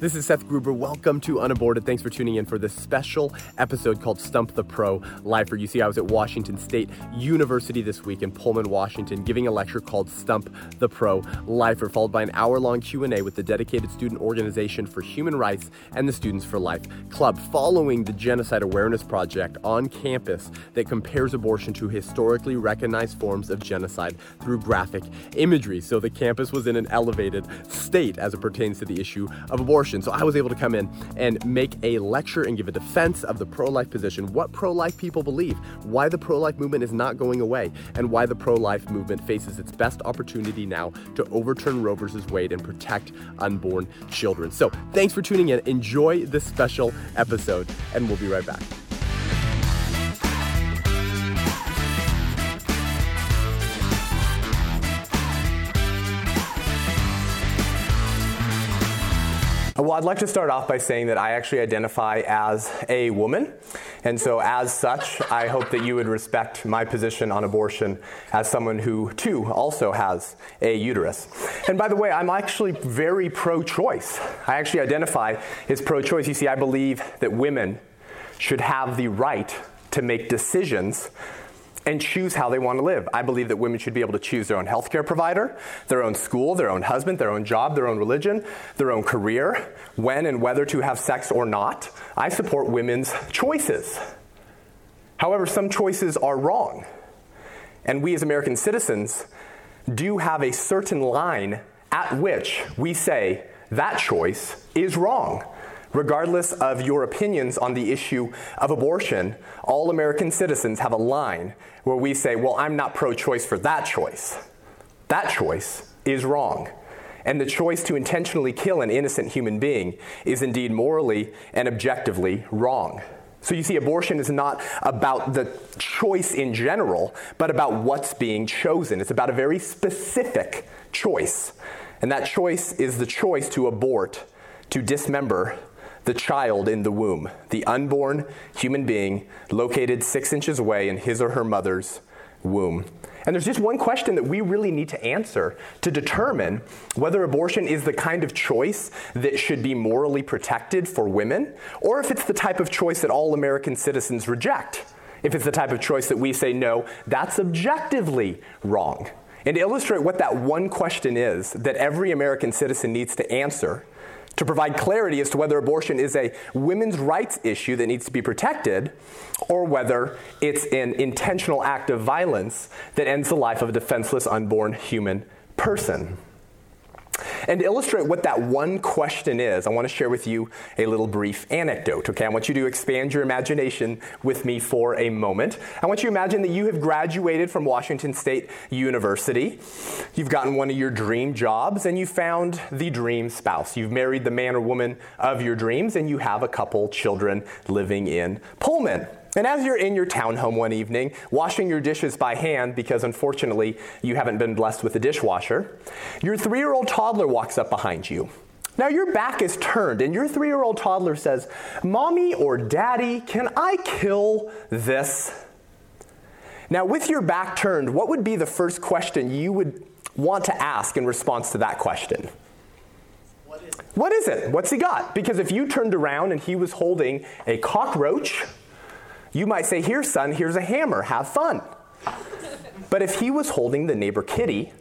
This is Seth Gruber. Welcome to Unaborted. Thanks for tuning in for this special episode called Stump the Pro Lifer. You see, I was at Washington State University this week in Pullman, Washington, giving a lecture called Stump the Pro Lifer, followed by an hour-long Q&A with the dedicated student organization for human rights and the Students for Life Club, following the Genocide Awareness Project on campus that compares abortion to historically recognized forms of genocide through graphic imagery. So the campus was in an elevated state as it pertains to the issue of abortion. So I was able to come in and make a lecture and give a defense of the pro life position, what pro life people believe, why the pro life movement is not going away, and why the pro life movement faces its best opportunity now to overturn Roe v. Wade and protect unborn children. So thanks for tuning in. Enjoy this special episode, and we'll be right back. Uh, well, I'd like to start off by saying that I actually identify as a woman. And so, as such, I hope that you would respect my position on abortion as someone who, too, also has a uterus. And by the way, I'm actually very pro choice. I actually identify as pro choice. You see, I believe that women should have the right to make decisions and choose how they want to live. I believe that women should be able to choose their own healthcare provider, their own school, their own husband, their own job, their own religion, their own career, when and whether to have sex or not. I support women's choices. However, some choices are wrong. And we as American citizens do have a certain line at which we say that choice is wrong. Regardless of your opinions on the issue of abortion, all American citizens have a line where we say, well, I'm not pro choice for that choice. That choice is wrong. And the choice to intentionally kill an innocent human being is indeed morally and objectively wrong. So you see, abortion is not about the choice in general, but about what's being chosen. It's about a very specific choice. And that choice is the choice to abort, to dismember, the child in the womb, the unborn human being located six inches away in his or her mother's womb. And there's just one question that we really need to answer to determine whether abortion is the kind of choice that should be morally protected for women, or if it's the type of choice that all American citizens reject. If it's the type of choice that we say, no, that's objectively wrong. And to illustrate what that one question is that every American citizen needs to answer, to provide clarity as to whether abortion is a women's rights issue that needs to be protected or whether it's an intentional act of violence that ends the life of a defenseless unborn human person. And to illustrate what that one question is, I want to share with you a little brief anecdote. Okay, I want you to expand your imagination with me for a moment. I want you to imagine that you have graduated from Washington State University. You've gotten one of your dream jobs and you found the dream spouse. You've married the man or woman of your dreams and you have a couple children living in Pullman. And as you're in your townhome one evening, washing your dishes by hand because unfortunately you haven't been blessed with a dishwasher, your three year old toddler walks up behind you. Now your back is turned, and your three year old toddler says, Mommy or Daddy, can I kill this? Now, with your back turned, what would be the first question you would want to ask in response to that question? What is it? What is it? What's he got? Because if you turned around and he was holding a cockroach, you might say, Here, son, here's a hammer, have fun. But if he was holding the neighbor kitty,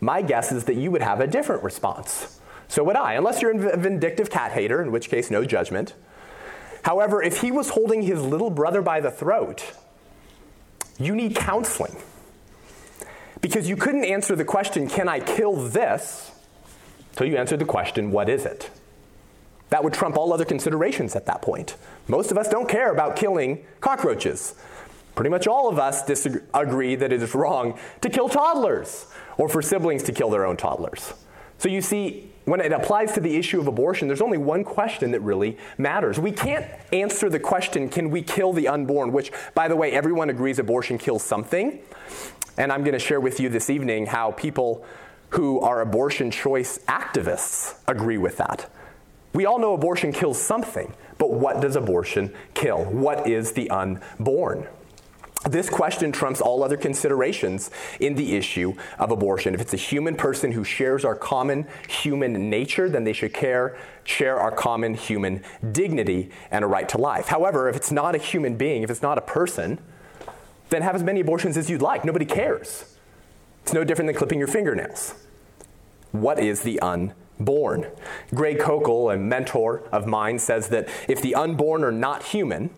my guess is that you would have a different response. So would I, unless you're a vindictive cat hater, in which case, no judgment. However, if he was holding his little brother by the throat, you need counseling. Because you couldn't answer the question, Can I kill this? So you answered the question, What is it? That would trump all other considerations at that point. Most of us don't care about killing cockroaches. Pretty much all of us disagree that it is wrong to kill toddlers or for siblings to kill their own toddlers. So you see, when it applies to the issue of abortion, there's only one question that really matters. We can't answer the question, can we kill the unborn? Which, by the way, everyone agrees abortion kills something. And I'm going to share with you this evening how people who are abortion choice activists agree with that. We all know abortion kills something, but what does abortion kill? What is the unborn? This question trumps all other considerations in the issue of abortion. If it's a human person who shares our common human nature, then they should care, share our common human dignity and a right to life. However, if it's not a human being, if it's not a person, then have as many abortions as you'd like. Nobody cares. It's no different than clipping your fingernails. What is the unborn? Greg Koukl, a mentor of mine, says that if the unborn are not human,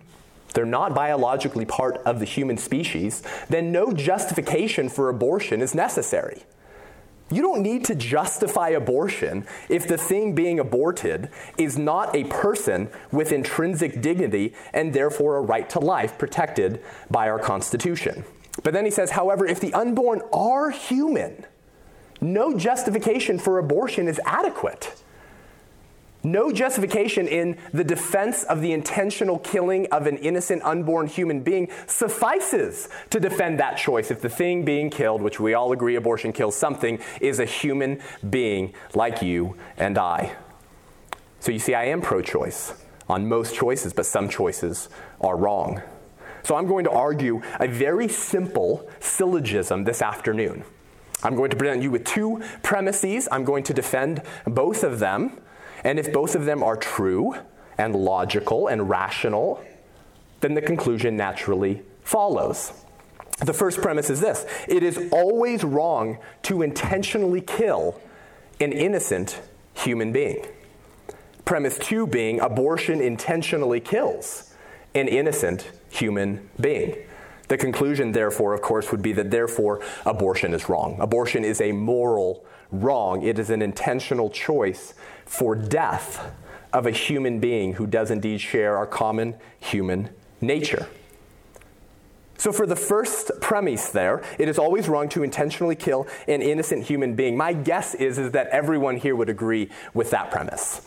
they're not biologically part of the human species, then no justification for abortion is necessary. You don't need to justify abortion if the thing being aborted is not a person with intrinsic dignity and therefore a right to life protected by our Constitution. But then he says, however, if the unborn are human, no justification for abortion is adequate. No justification in the defense of the intentional killing of an innocent unborn human being suffices to defend that choice if the thing being killed, which we all agree abortion kills something, is a human being like you and I. So you see, I am pro choice on most choices, but some choices are wrong. So I'm going to argue a very simple syllogism this afternoon. I'm going to present you with two premises. I'm going to defend both of them. And if both of them are true and logical and rational, then the conclusion naturally follows. The first premise is this it is always wrong to intentionally kill an innocent human being. Premise two being abortion intentionally kills an innocent human being. The conclusion, therefore, of course, would be that therefore abortion is wrong. Abortion is a moral wrong. It is an intentional choice for death of a human being who does indeed share our common human nature. So, for the first premise there, it is always wrong to intentionally kill an innocent human being. My guess is, is that everyone here would agree with that premise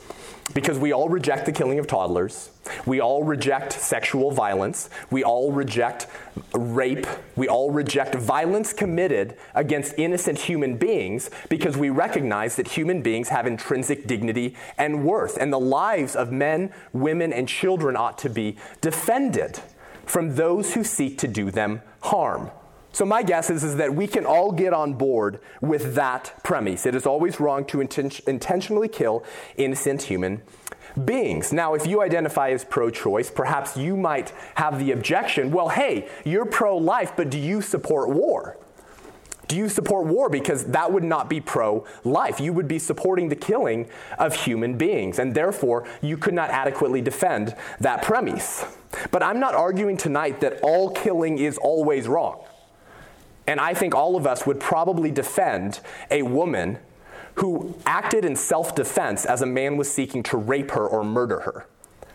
because we all reject the killing of toddlers. We all reject sexual violence. We all reject rape. We all reject violence committed against innocent human beings because we recognize that human beings have intrinsic dignity and worth. And the lives of men, women, and children ought to be defended from those who seek to do them harm. So, my guess is, is that we can all get on board with that premise. It is always wrong to inten- intentionally kill innocent human beings. Now, if you identify as pro choice, perhaps you might have the objection well, hey, you're pro life, but do you support war? Do you support war? Because that would not be pro life. You would be supporting the killing of human beings, and therefore you could not adequately defend that premise. But I'm not arguing tonight that all killing is always wrong. And I think all of us would probably defend a woman who acted in self defense as a man was seeking to rape her or murder her.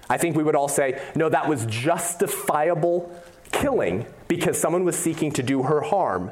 I think we would all say, no, that was justifiable killing because someone was seeking to do her harm,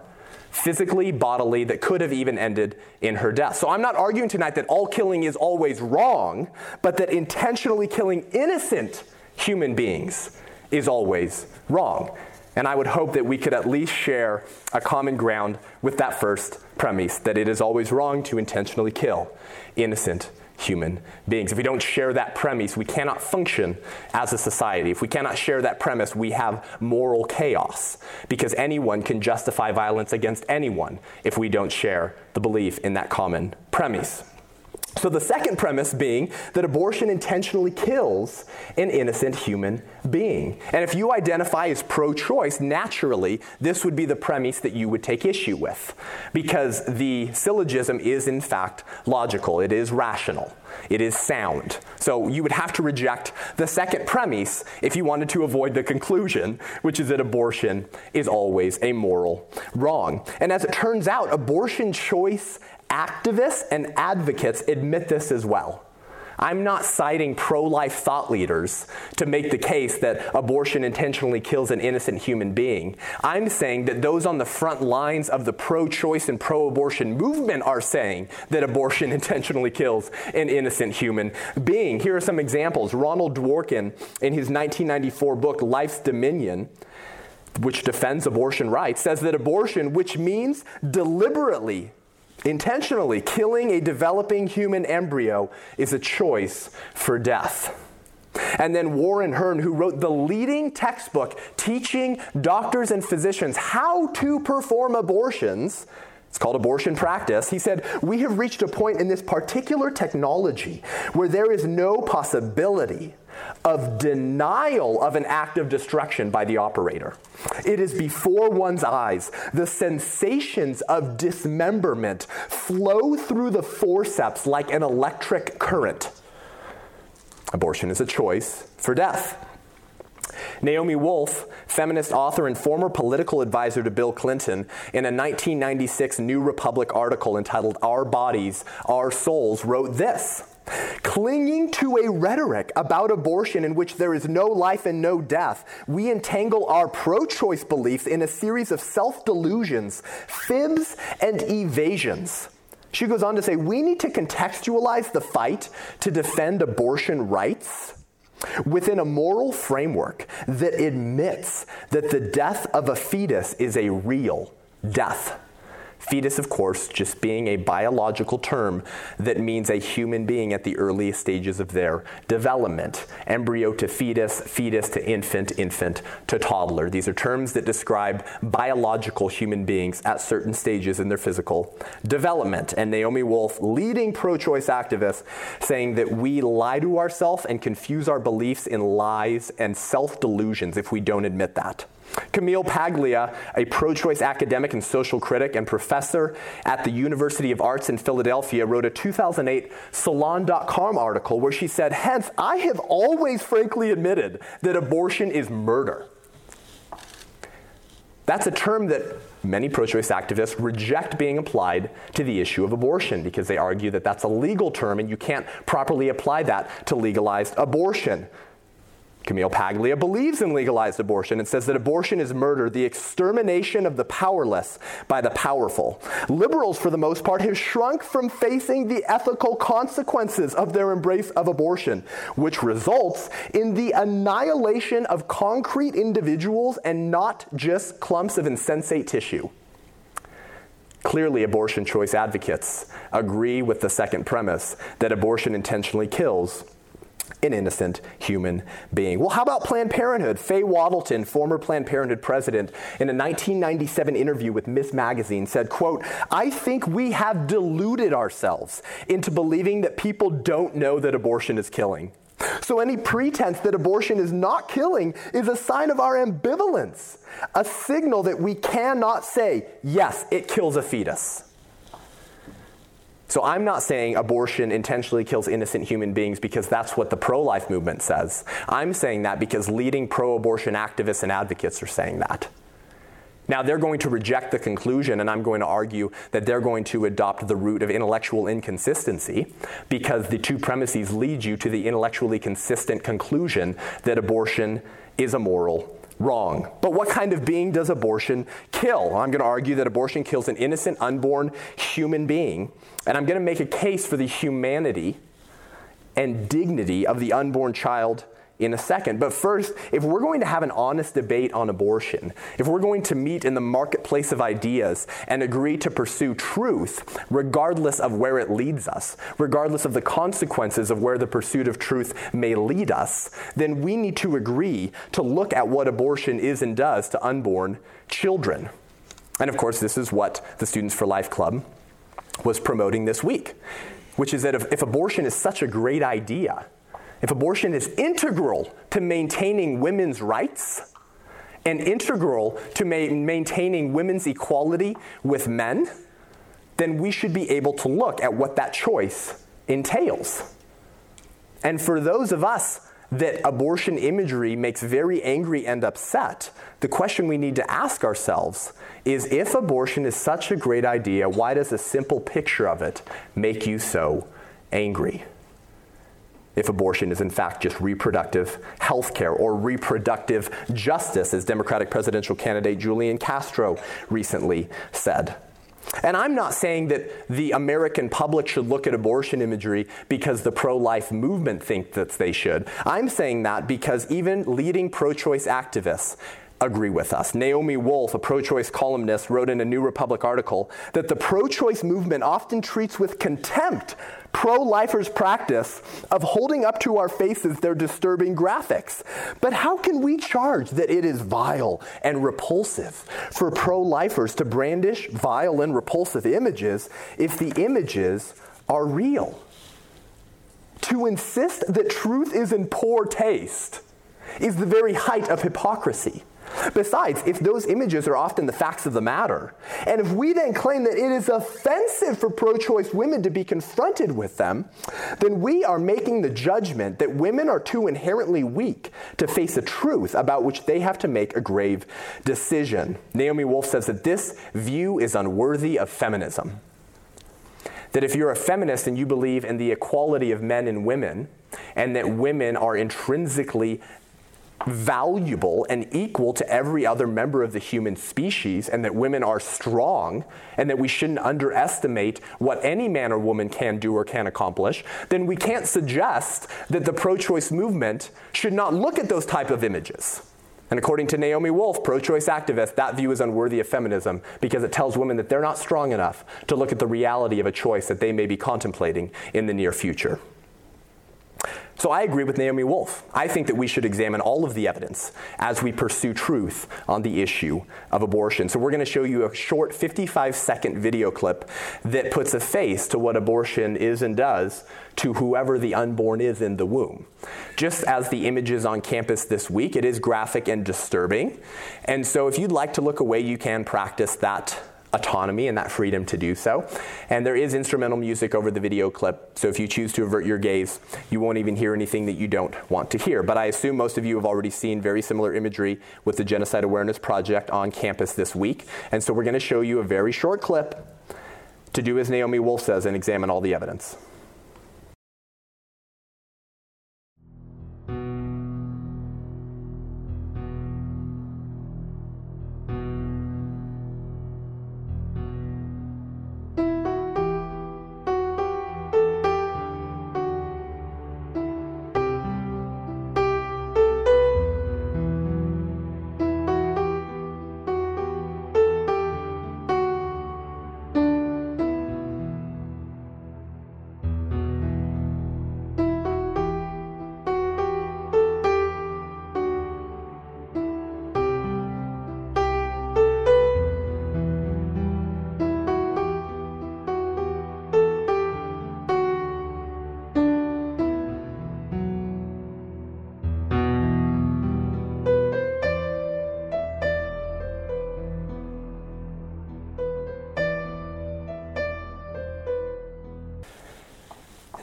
physically, bodily, that could have even ended in her death. So I'm not arguing tonight that all killing is always wrong, but that intentionally killing innocent human beings is always wrong. And I would hope that we could at least share a common ground with that first premise that it is always wrong to intentionally kill innocent human beings. If we don't share that premise, we cannot function as a society. If we cannot share that premise, we have moral chaos because anyone can justify violence against anyone if we don't share the belief in that common premise. So, the second premise being that abortion intentionally kills an innocent human being. And if you identify as pro choice, naturally, this would be the premise that you would take issue with. Because the syllogism is, in fact, logical, it is rational, it is sound. So, you would have to reject the second premise if you wanted to avoid the conclusion, which is that abortion is always a moral wrong. And as it turns out, abortion choice activists and advocates admit this as well. I'm not citing pro life thought leaders to make the case that abortion intentionally kills an innocent human being. I'm saying that those on the front lines of the pro choice and pro abortion movement are saying that abortion intentionally kills an innocent human being. Here are some examples. Ronald Dworkin, in his 1994 book, Life's Dominion, which defends abortion rights, says that abortion, which means deliberately Intentionally killing a developing human embryo is a choice for death. And then Warren Hern, who wrote the leading textbook teaching doctors and physicians how to perform abortions, it's called abortion practice. He said, We have reached a point in this particular technology where there is no possibility of denial of an act of destruction by the operator. It is before one's eyes. The sensations of dismemberment flow through the forceps like an electric current. Abortion is a choice for death. Naomi Wolf, feminist author and former political advisor to Bill Clinton, in a 1996 New Republic article entitled Our Bodies, Our Souls, wrote this. Clinging to a rhetoric about abortion in which there is no life and no death, we entangle our pro choice beliefs in a series of self delusions, fibs, and evasions. She goes on to say we need to contextualize the fight to defend abortion rights within a moral framework that admits that the death of a fetus is a real death. Fetus, of course, just being a biological term that means a human being at the earliest stages of their development. Embryo to fetus, fetus to infant, infant to toddler. These are terms that describe biological human beings at certain stages in their physical development. And Naomi Wolf, leading pro choice activist, saying that we lie to ourselves and confuse our beliefs in lies and self delusions if we don't admit that. Camille Paglia, a pro choice academic and social critic and professor at the University of Arts in Philadelphia, wrote a 2008 Salon.com article where she said, Hence, I have always frankly admitted that abortion is murder. That's a term that many pro choice activists reject being applied to the issue of abortion because they argue that that's a legal term and you can't properly apply that to legalized abortion. Camille Paglia believes in legalized abortion and says that abortion is murder, the extermination of the powerless by the powerful. Liberals, for the most part, have shrunk from facing the ethical consequences of their embrace of abortion, which results in the annihilation of concrete individuals and not just clumps of insensate tissue. Clearly, abortion choice advocates agree with the second premise that abortion intentionally kills an innocent human being. Well, how about Planned Parenthood? Faye Wattleton, former Planned Parenthood president, in a 1997 interview with Ms. Magazine said, quote, I think we have deluded ourselves into believing that people don't know that abortion is killing. So any pretense that abortion is not killing is a sign of our ambivalence, a signal that we cannot say, yes, it kills a fetus. So I'm not saying abortion intentionally kills innocent human beings because that's what the pro life movement says. I'm saying that because leading pro abortion activists and advocates are saying that. Now, they're going to reject the conclusion, and I'm going to argue that they're going to adopt the route of intellectual inconsistency because the two premises lead you to the intellectually consistent conclusion that abortion is immoral wrong. But what kind of being does abortion kill? I'm going to argue that abortion kills an innocent, unborn human being, and I'm going to make a case for the humanity and dignity of the unborn child in a second. But first, if we're going to have an honest debate on abortion, if we're going to meet in the marketplace of ideas and agree to pursue truth, regardless of where it leads us, regardless of the consequences of where the pursuit of truth may lead us, then we need to agree to look at what abortion is and does to unborn children. And of course, this is what the Students for Life Club was promoting this week, which is that if, if abortion is such a great idea, if abortion is integral to maintaining women's rights and integral to ma- maintaining women's equality with men, then we should be able to look at what that choice entails. And for those of us that abortion imagery makes very angry and upset, the question we need to ask ourselves is if abortion is such a great idea, why does a simple picture of it make you so angry? If abortion is in fact just reproductive health care or reproductive justice, as Democratic presidential candidate Julian Castro recently said. And I'm not saying that the American public should look at abortion imagery because the pro life movement think that they should. I'm saying that because even leading pro choice activists agree with us. Naomi Wolf, a pro choice columnist, wrote in a New Republic article that the pro choice movement often treats with contempt pro lifers' practice of holding up to our faces their disturbing graphics. But how can we charge that it is vile and repulsive for pro lifers to brandish vile and repulsive images if the images are real? To insist that truth is in poor taste is the very height of hypocrisy. Besides, if those images are often the facts of the matter, and if we then claim that it is offensive for pro choice women to be confronted with them, then we are making the judgment that women are too inherently weak to face a truth about which they have to make a grave decision. Naomi Wolf says that this view is unworthy of feminism. That if you're a feminist and you believe in the equality of men and women, and that women are intrinsically valuable and equal to every other member of the human species, and that women are strong, and that we shouldn't underestimate what any man or woman can do or can accomplish, then we can't suggest that the pro choice movement should not look at those type of images. And according to Naomi Wolf, pro choice activist, that view is unworthy of feminism because it tells women that they're not strong enough to look at the reality of a choice that they may be contemplating in the near future. So I agree with Naomi Wolf. I think that we should examine all of the evidence as we pursue truth on the issue of abortion. So we're going to show you a short 55 second video clip that puts a face to what abortion is and does to whoever the unborn is in the womb. Just as the images on campus this week, it is graphic and disturbing. And so if you'd like to look away, you can practice that autonomy and that freedom to do so. And there is instrumental music over the video clip, so if you choose to avert your gaze, you won't even hear anything that you don't want to hear. But I assume most of you have already seen very similar imagery with the Genocide Awareness Project on campus this week. And so we're going to show you a very short clip to do as Naomi Wolf says and examine all the evidence.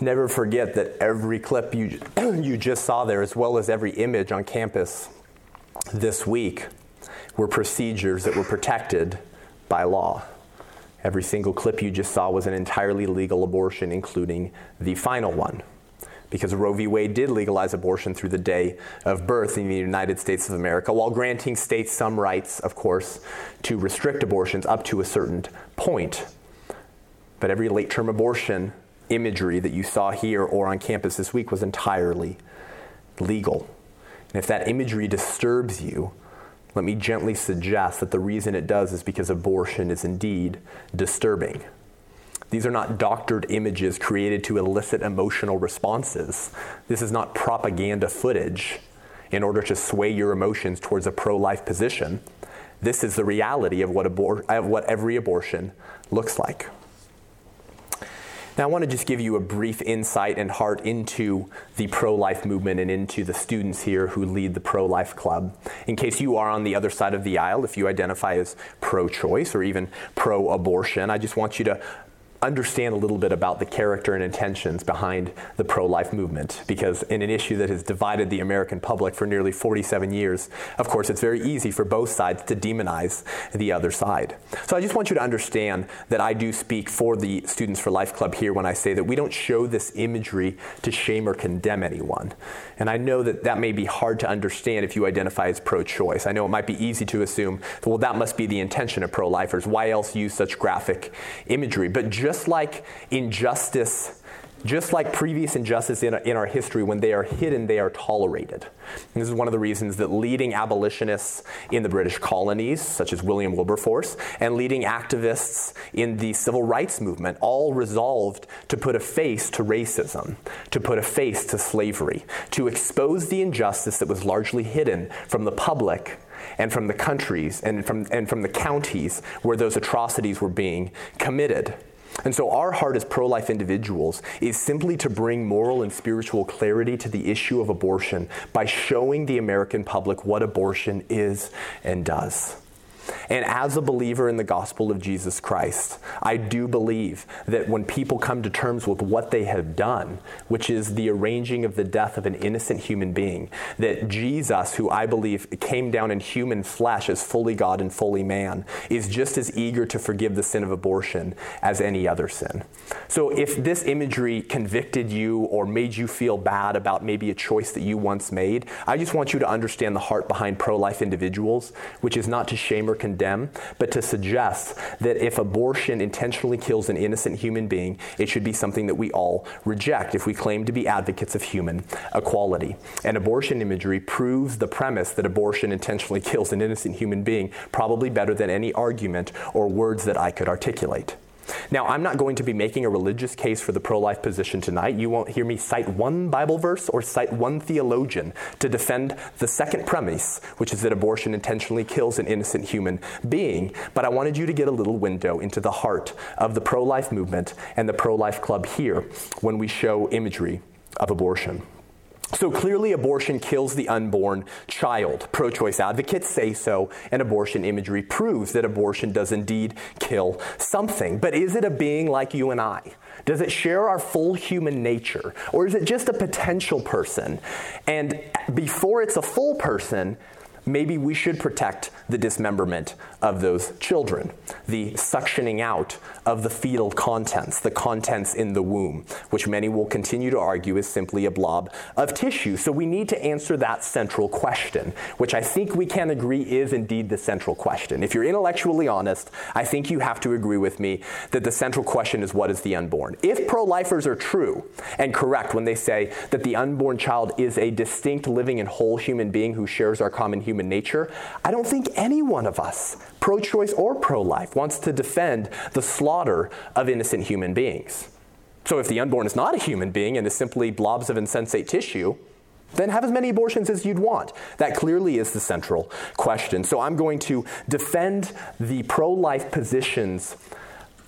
Never forget that every clip you, you just saw there, as well as every image on campus this week, were procedures that were protected by law. Every single clip you just saw was an entirely legal abortion, including the final one. Because Roe v. Wade did legalize abortion through the day of birth in the United States of America, while granting states some rights, of course, to restrict abortions up to a certain point. But every late term abortion imagery that you saw here or on campus this week was entirely legal. And if that imagery disturbs you, let me gently suggest that the reason it does is because abortion is indeed disturbing. These are not doctored images created to elicit emotional responses. This is not propaganda footage in order to sway your emotions towards a pro life position. This is the reality of what, abor- of what every abortion looks like. Now, I want to just give you a brief insight and heart into the pro life movement and into the students here who lead the pro life club. In case you are on the other side of the aisle, if you identify as pro choice or even pro abortion, I just want you to understand a little bit about the character and intentions behind the pro life movement. Because in an issue that has divided the American public for nearly 47 years, of course, it's very easy for both sides to demonize the other side. So I just want you to understand that I do speak for the Students for Life Club here when I say that we don't show this imagery to shame or condemn anyone. And I know that that may be hard to understand if you identify as pro choice. I know it might be easy to assume, that, well, that must be the intention of pro lifers. Why else use such graphic imagery? But just like injustice Just like previous injustice in, in our history, when they are hidden, they are tolerated. And this is one of the reasons that leading abolitionists in the British colonies, such as William Wilberforce, and leading activists in the civil rights movement all resolved to put a face to racism, to put a face to slavery, to expose the injustice that was largely hidden from the public and from the countries and from, and from the counties where those atrocities were being committed. And so, our heart as pro life individuals is simply to bring moral and spiritual clarity to the issue of abortion by showing the American public what abortion is and does. And as a believer in the gospel of Jesus Christ, I do believe that when people come to terms with what they have done, which is the arranging of the death of an innocent human being, that Jesus, who I believe came down in human flesh as fully God and fully man, is just as eager to forgive the sin of abortion as any other sin. So if this imagery convicted you or made you feel bad about maybe a choice that you once made, I just want you to understand the heart behind pro life individuals, which is not to shame or condemn, but to suggest that if abortion intentionally kills an innocent human being, it should be something that we all reject if we claim to be advocates of human equality. And abortion imagery proves the premise that abortion intentionally kills an innocent human being probably better than any argument or words that I could articulate. Now, I'm not going to be making a religious case for the pro life position tonight. You won't hear me cite one Bible verse or cite one theologian to defend the second premise, which is that abortion intentionally kills an innocent human being. But I wanted you to get a little window into the heart of the pro life movement and the pro life club here when we show imagery of abortion. So clearly, abortion kills the unborn child. Pro choice advocates say so, and abortion imagery proves that abortion does indeed kill something. But is it a being like you and I? Does it share our full human nature? Or is it just a potential person? And before it's a full person, maybe we should protect the dismemberment of those children, the suctioning out of the fetal contents, the contents in the womb, which many will continue to argue is simply a blob of tissue. So we need to answer that central question, which I think we can agree is indeed the central question. If you're intellectually honest, I think you have to agree with me that the central question is what is the unborn? If pro lifers are true and correct when they say that the unborn child is a distinct, living, and whole human being who shares our common human nature, I don't think any one of us pro choice or pro life, wants to defend the slaughter of innocent human beings. So if the unborn is not a human being and is simply blobs of insensate tissue, then have as many abortions as you'd want. That clearly is the central question. So I'm going to defend the pro life positions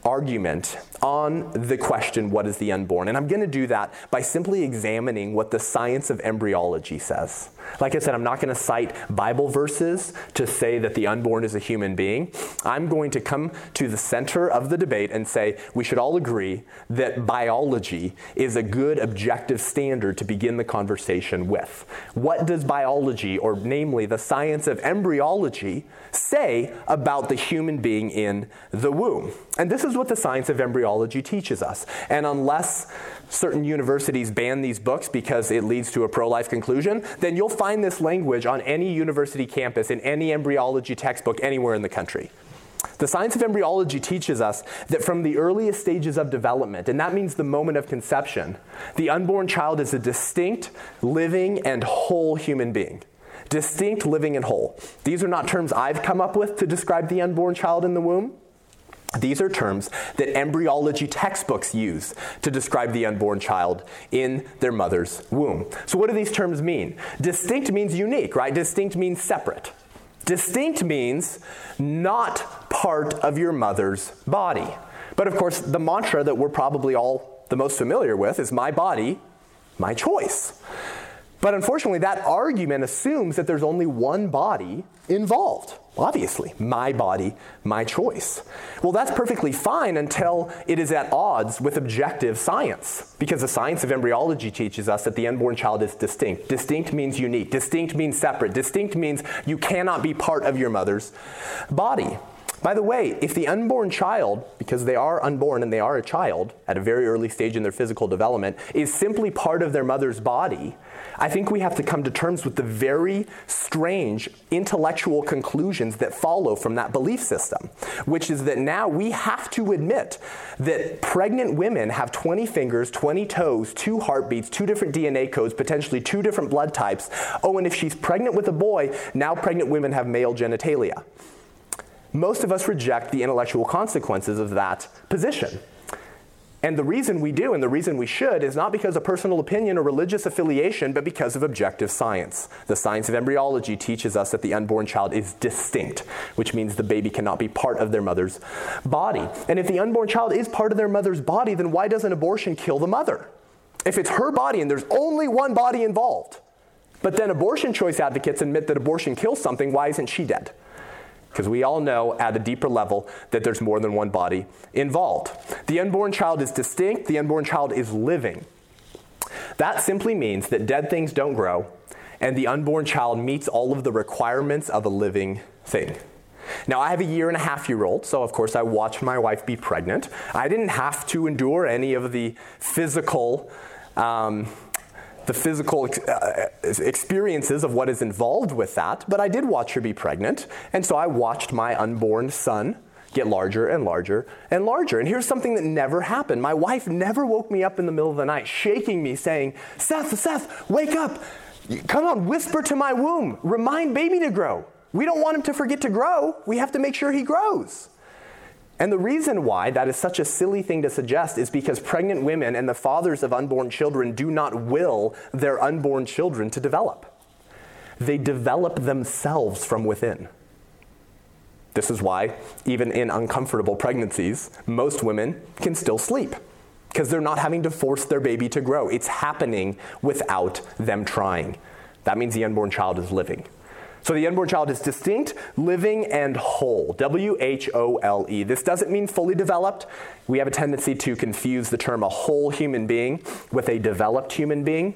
argument on the question, what is the unborn? And I'm going to do that by simply examining what the science of embryology says. Like I said, I'm not going to cite Bible verses to say that the unborn is a human being. I'm going to come to the center of the debate and say we should all agree that biology is a good objective standard to begin the conversation with. What does biology, or namely the science of embryology, say about the human being in the womb? And this is what the science of embryology teaches us. And unless certain universities ban these books because it leads to a pro life conclusion, then you'll find this language on any university campus in any embryology textbook anywhere in the country. The science of embryology teaches us that from the earliest stages of development, and that means the moment of conception, the unborn child is a distinct, living, and whole human being. Distinct, living, and whole. These are not terms I've come up with to describe the unborn child in the womb. These are terms that embryology textbooks use to describe the unborn child in their mother's womb. So, what do these terms mean? Distinct means unique, right? Distinct means separate. Distinct means not part of your mother's body. But of course, the mantra that we're probably all the most familiar with is my body, my choice. But unfortunately, that argument assumes that there's only one body involved. Obviously, my body, my choice. Well, that's perfectly fine until it is at odds with objective science, because the science of embryology teaches us that the unborn child is distinct. Distinct means unique, distinct means separate, distinct means you cannot be part of your mother's body. By the way, if the unborn child, because they are unborn and they are a child at a very early stage in their physical development, is simply part of their mother's body, I think we have to come to terms with the very strange intellectual conclusions that follow from that belief system, which is that now we have to admit that pregnant women have 20 fingers, 20 toes, two heartbeats, two different DNA codes, potentially two different blood types. Oh, and if she's pregnant with a boy, now pregnant women have male genitalia. Most of us reject the intellectual consequences of that position. And the reason we do and the reason we should is not because of personal opinion or religious affiliation, but because of objective science. The science of embryology teaches us that the unborn child is distinct, which means the baby cannot be part of their mother's body. And if the unborn child is part of their mother's body, then why does an abortion kill the mother? If it's her body and there's only one body involved, but then abortion choice advocates admit that abortion kills something, why isn't she dead? Because we all know at a deeper level that there's more than one body involved. The unborn child is distinct, the unborn child is living. That simply means that dead things don't grow, and the unborn child meets all of the requirements of a living thing. Now, I have a year and a half year old, so of course I watched my wife be pregnant. I didn't have to endure any of the physical um, the physical uh, experiences of what is involved with that, but I did watch her be pregnant, and so I watched my unborn son get larger and larger and larger. And here's something that never happened. My wife never woke me up in the middle of the night, shaking me, saying, Seth, Seth, wake up. Come on, whisper to my womb. Remind baby to grow. We don't want him to forget to grow. We have to make sure he grows. And the reason why that is such a silly thing to suggest is because pregnant women and the fathers of unborn children do not will their unborn children to develop. They develop themselves from within. This is why, even in uncomfortable pregnancies, most women can still sleep because they're not having to force their baby to grow. It's happening without them trying. That means the unborn child is living. So the unborn child is distinct, living, and whole. W H O L E. This doesn't mean fully developed. We have a tendency to confuse the term a whole human being with a developed human being.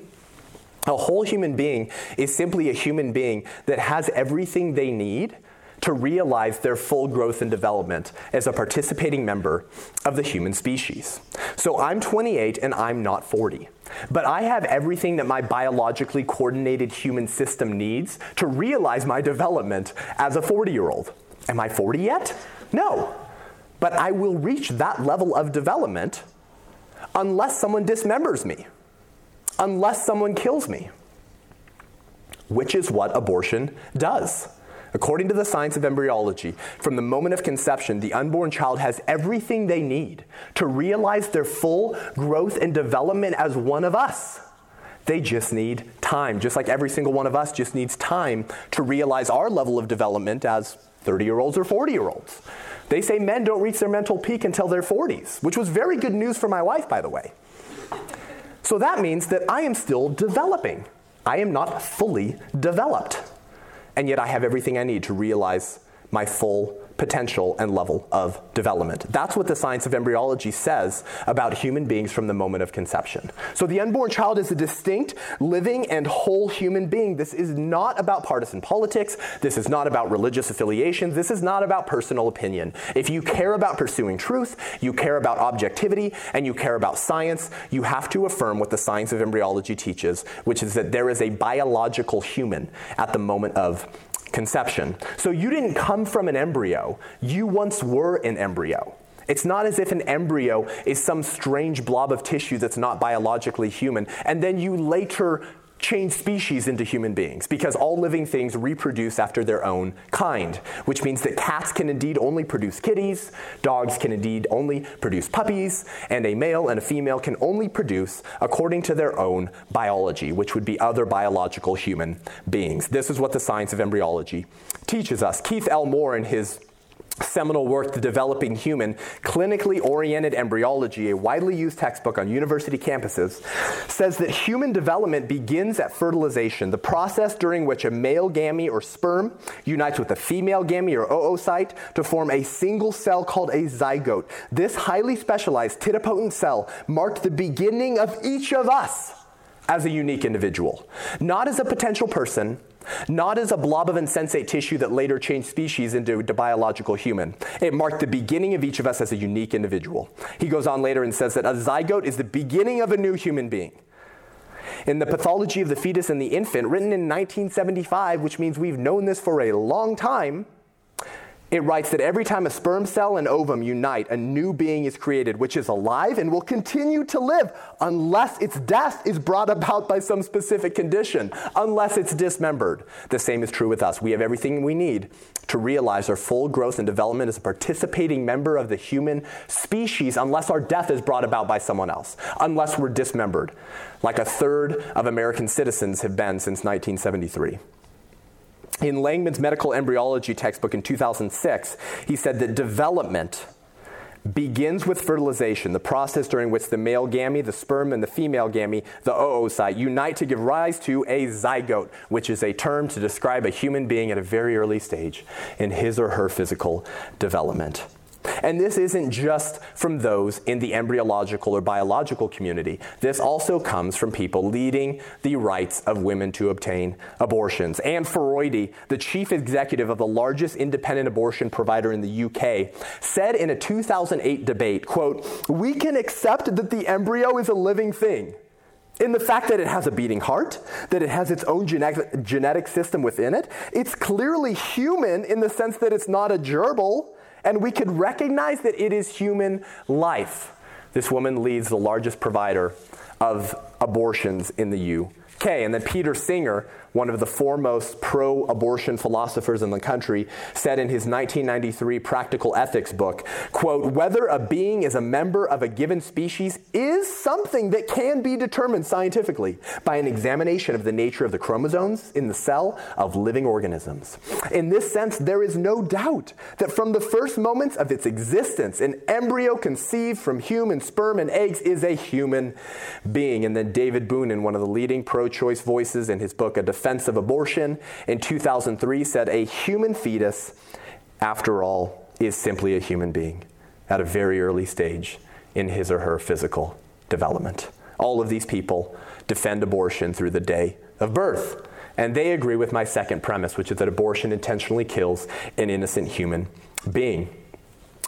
A whole human being is simply a human being that has everything they need to realize their full growth and development as a participating member of the human species. So I'm 28 and I'm not 40. But I have everything that my biologically coordinated human system needs to realize my development as a 40 year old. Am I 40 yet? No. But I will reach that level of development unless someone dismembers me, unless someone kills me, which is what abortion does. According to the science of embryology, from the moment of conception, the unborn child has everything they need to realize their full growth and development as one of us. They just need time, just like every single one of us just needs time to realize our level of development as 30 year olds or 40 year olds. They say men don't reach their mental peak until their 40s, which was very good news for my wife, by the way. So that means that I am still developing. I am not fully developed and yet I have everything I need to realize my full potential and level of development. That's what the science of embryology says about human beings from the moment of conception. So the unborn child is a distinct, living, and whole human being. This is not about partisan politics. This is not about religious affiliations. This is not about personal opinion. If you care about pursuing truth, you care about objectivity, and you care about science, you have to affirm what the science of embryology teaches, which is that there is a biological human at the moment of conception. So you didn't come from an embryo, you once were an embryo. It's not as if an embryo is some strange blob of tissue that's not biologically human, and then you later change species into human beings because all living things reproduce after their own kind, which means that cats can indeed only produce kitties, dogs can indeed only produce puppies, and a male and a female can only produce according to their own biology, which would be other biological human beings. This is what the science of embryology teaches us. Keith L. Moore, in his seminal work, The Developing Human, Clinically Oriented Embryology, a widely used textbook on university campuses, says that human development begins at fertilization, the process during which a male gamete or sperm unites with a female gamete or oocyte to form a single cell called a zygote. This highly specialized totipotent cell marked the beginning of each of us as a unique individual, not as a potential person, not as a blob of insensate tissue that later changed species into a biological human. It marked the beginning of each of us as a unique individual. He goes on later and says that a zygote is the beginning of a new human being. In The Pathology of the Fetus and the Infant, written in 1975, which means we've known this for a long time, it writes that every time a sperm cell and ovum unite, a new being is created, which is alive and will continue to live unless its death is brought about by some specific condition, unless it's dismembered. The same is true with us. We have everything we need to realize our full growth and development as a participating member of the human species, unless our death is brought about by someone else, unless we're dismembered, like a third of American citizens have been since 1973. In Langman's medical embryology textbook in 2006, he said that development begins with fertilization, the process during which the male gamete, the sperm, and the female gamete, the oocyte, unite to give rise to a zygote, which is a term to describe a human being at a very early stage in his or her physical development. And this isn't just from those in the embryological or biological community. This also comes from people leading the rights of women to obtain abortions. Ann Furedi, the chief executive of the largest independent abortion provider in the UK, said in a 2008 debate, quote, "We can accept that the embryo is a living thing." in the fact that it has a beating heart, that it has its own genetic, genetic system within it. It's clearly human in the sense that it's not a gerbil and we could recognize that it is human life. This woman leads the largest provider of abortions in the UK. And then Peter Singer, one of the foremost pro abortion philosophers in the country, said in his 1993 Practical Ethics book, quote, whether a being is a member of a given species is something that can be determined scientifically by an examination of the nature of the chromosomes in the cell of living organisms. In this sense, there is no doubt that from the first moments of its existence, an embryo conceived from human sperm and eggs is a human being. And then David Boonin, one of the leading pro choice voices in his book, A Defense defense of abortion in 2003 said a human fetus, after all, is simply a human being at a very early stage in his or her physical development. All of these people defend abortion through the day of birth. And they agree with my second premise, which is that abortion intentionally kills an innocent human being.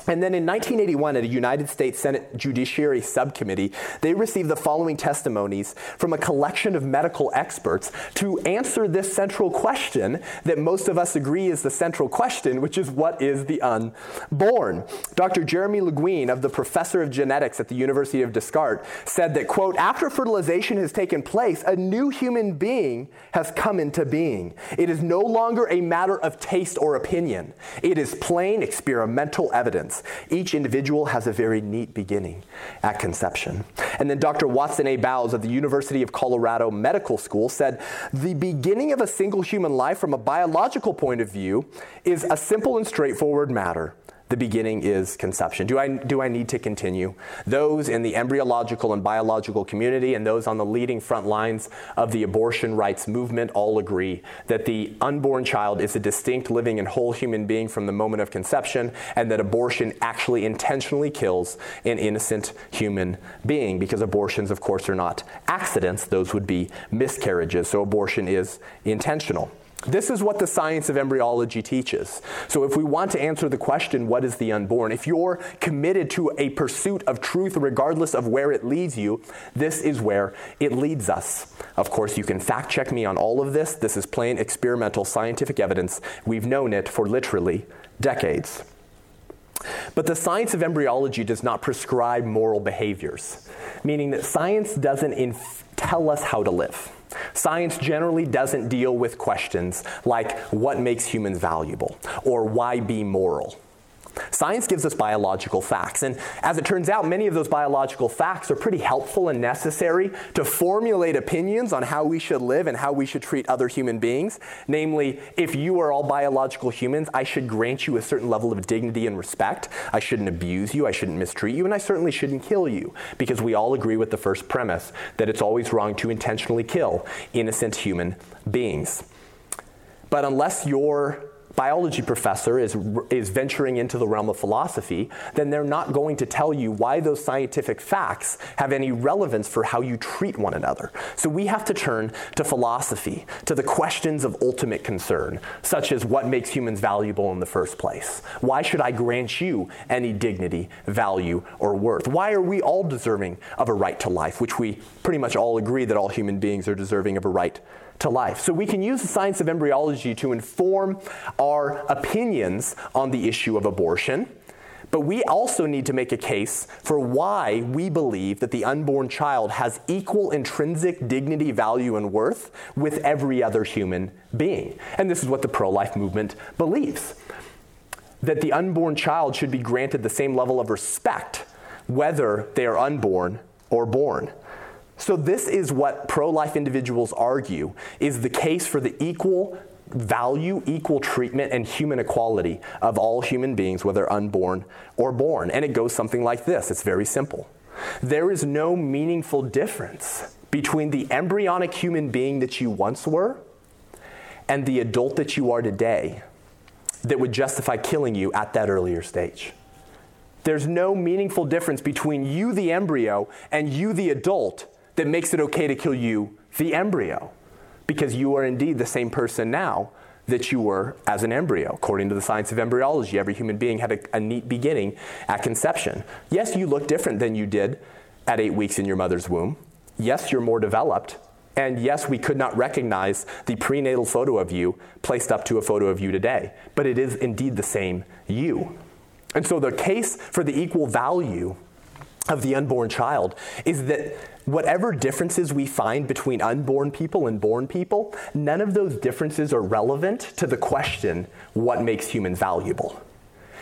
And then in 1981, at a United States Senate Judiciary Subcommittee, they received the following testimonies from a collection of medical experts to answer this central question that most of us agree is the central question, which is what is the unborn? Dr. Jeremy Lejeune, of the professor of genetics at the University of Descartes, said that, quote, after fertilization has taken place, a new human being has come into being. It is no longer a matter of taste or opinion. It is plain experimental evidence. Each individual has a very neat beginning at conception. And then Dr. Watson A. Bowes of the University of Colorado Medical School said the beginning of a single human life from a biological point of view is a simple and straightforward matter the beginning is conception. Do I, do I need to continue? Those in the embryological and biological community and those on the leading front lines of the abortion rights movement all agree that the unborn child is a distinct living and whole human being from the moment of conception and that abortion actually intentionally kills an innocent human being because abortions, of course, are not accidents. Those would be miscarriages. So abortion is intentional. This is what the science of embryology teaches. So, if we want to answer the question, what is the unborn? If you're committed to a pursuit of truth, regardless of where it leads you, this is where it leads us. Of course, you can fact check me on all of this. This is plain experimental scientific evidence. We've known it for literally decades. But the science of embryology does not prescribe moral behaviors, meaning that science doesn't inf- tell us how to live. Science generally doesn't deal with questions like what makes humans valuable or why be moral. Science gives us biological facts, and as it turns out, many of those biological facts are pretty helpful and necessary to formulate opinions on how we should live and how we should treat other human beings. Namely, if you are all biological humans, I should grant you a certain level of dignity and respect. I shouldn't abuse you, I shouldn't mistreat you, and I certainly shouldn't kill you, because we all agree with the first premise that it's always wrong to intentionally kill innocent human beings. But unless you're biology professor is, is venturing into the realm of philosophy, then they're not going to tell you why those scientific facts have any relevance for how you treat one another. So we have to turn to philosophy, to the questions of ultimate concern, such as what makes humans valuable in the first place? Why should I grant you any dignity, value, or worth? Why are we all deserving of a right to life, which we pretty much all agree that all human beings are deserving of a right to life. So we can use the science of embryology to inform our opinions on the issue of abortion. But we also need to make a case for why we believe that the unborn child has equal intrinsic dignity, value, and worth with every other human being. And this is what the pro life movement believes that the unborn child should be granted the same level of respect, whether they are unborn or born. So this is what pro-life individuals argue is the case for the equal value, equal treatment, and human equality of all human beings, whether unborn or born. And it goes something like this it's very simple. There is no meaningful difference between the embryonic human being that you once were and the adult that you are today that would justify killing you at that earlier stage. There's no meaningful difference between you, the embryo, and you, the adult, that makes it okay to kill you, the embryo, because you are indeed the same person now that you were as an embryo. According to the science of embryology, every human being had a, a, neat beginning at conception. Yes, you look different than you did at eight weeks in your mother's womb. Yes, you're more developed. And yes, we could not recognize the prenatal photo of you placed up to a photo of you today, but it is indeed the same you. And so the case for the equal value of the unborn child is that whatever differences we find between unborn people and born people, none of those differences are relevant to the question what makes humans valuable.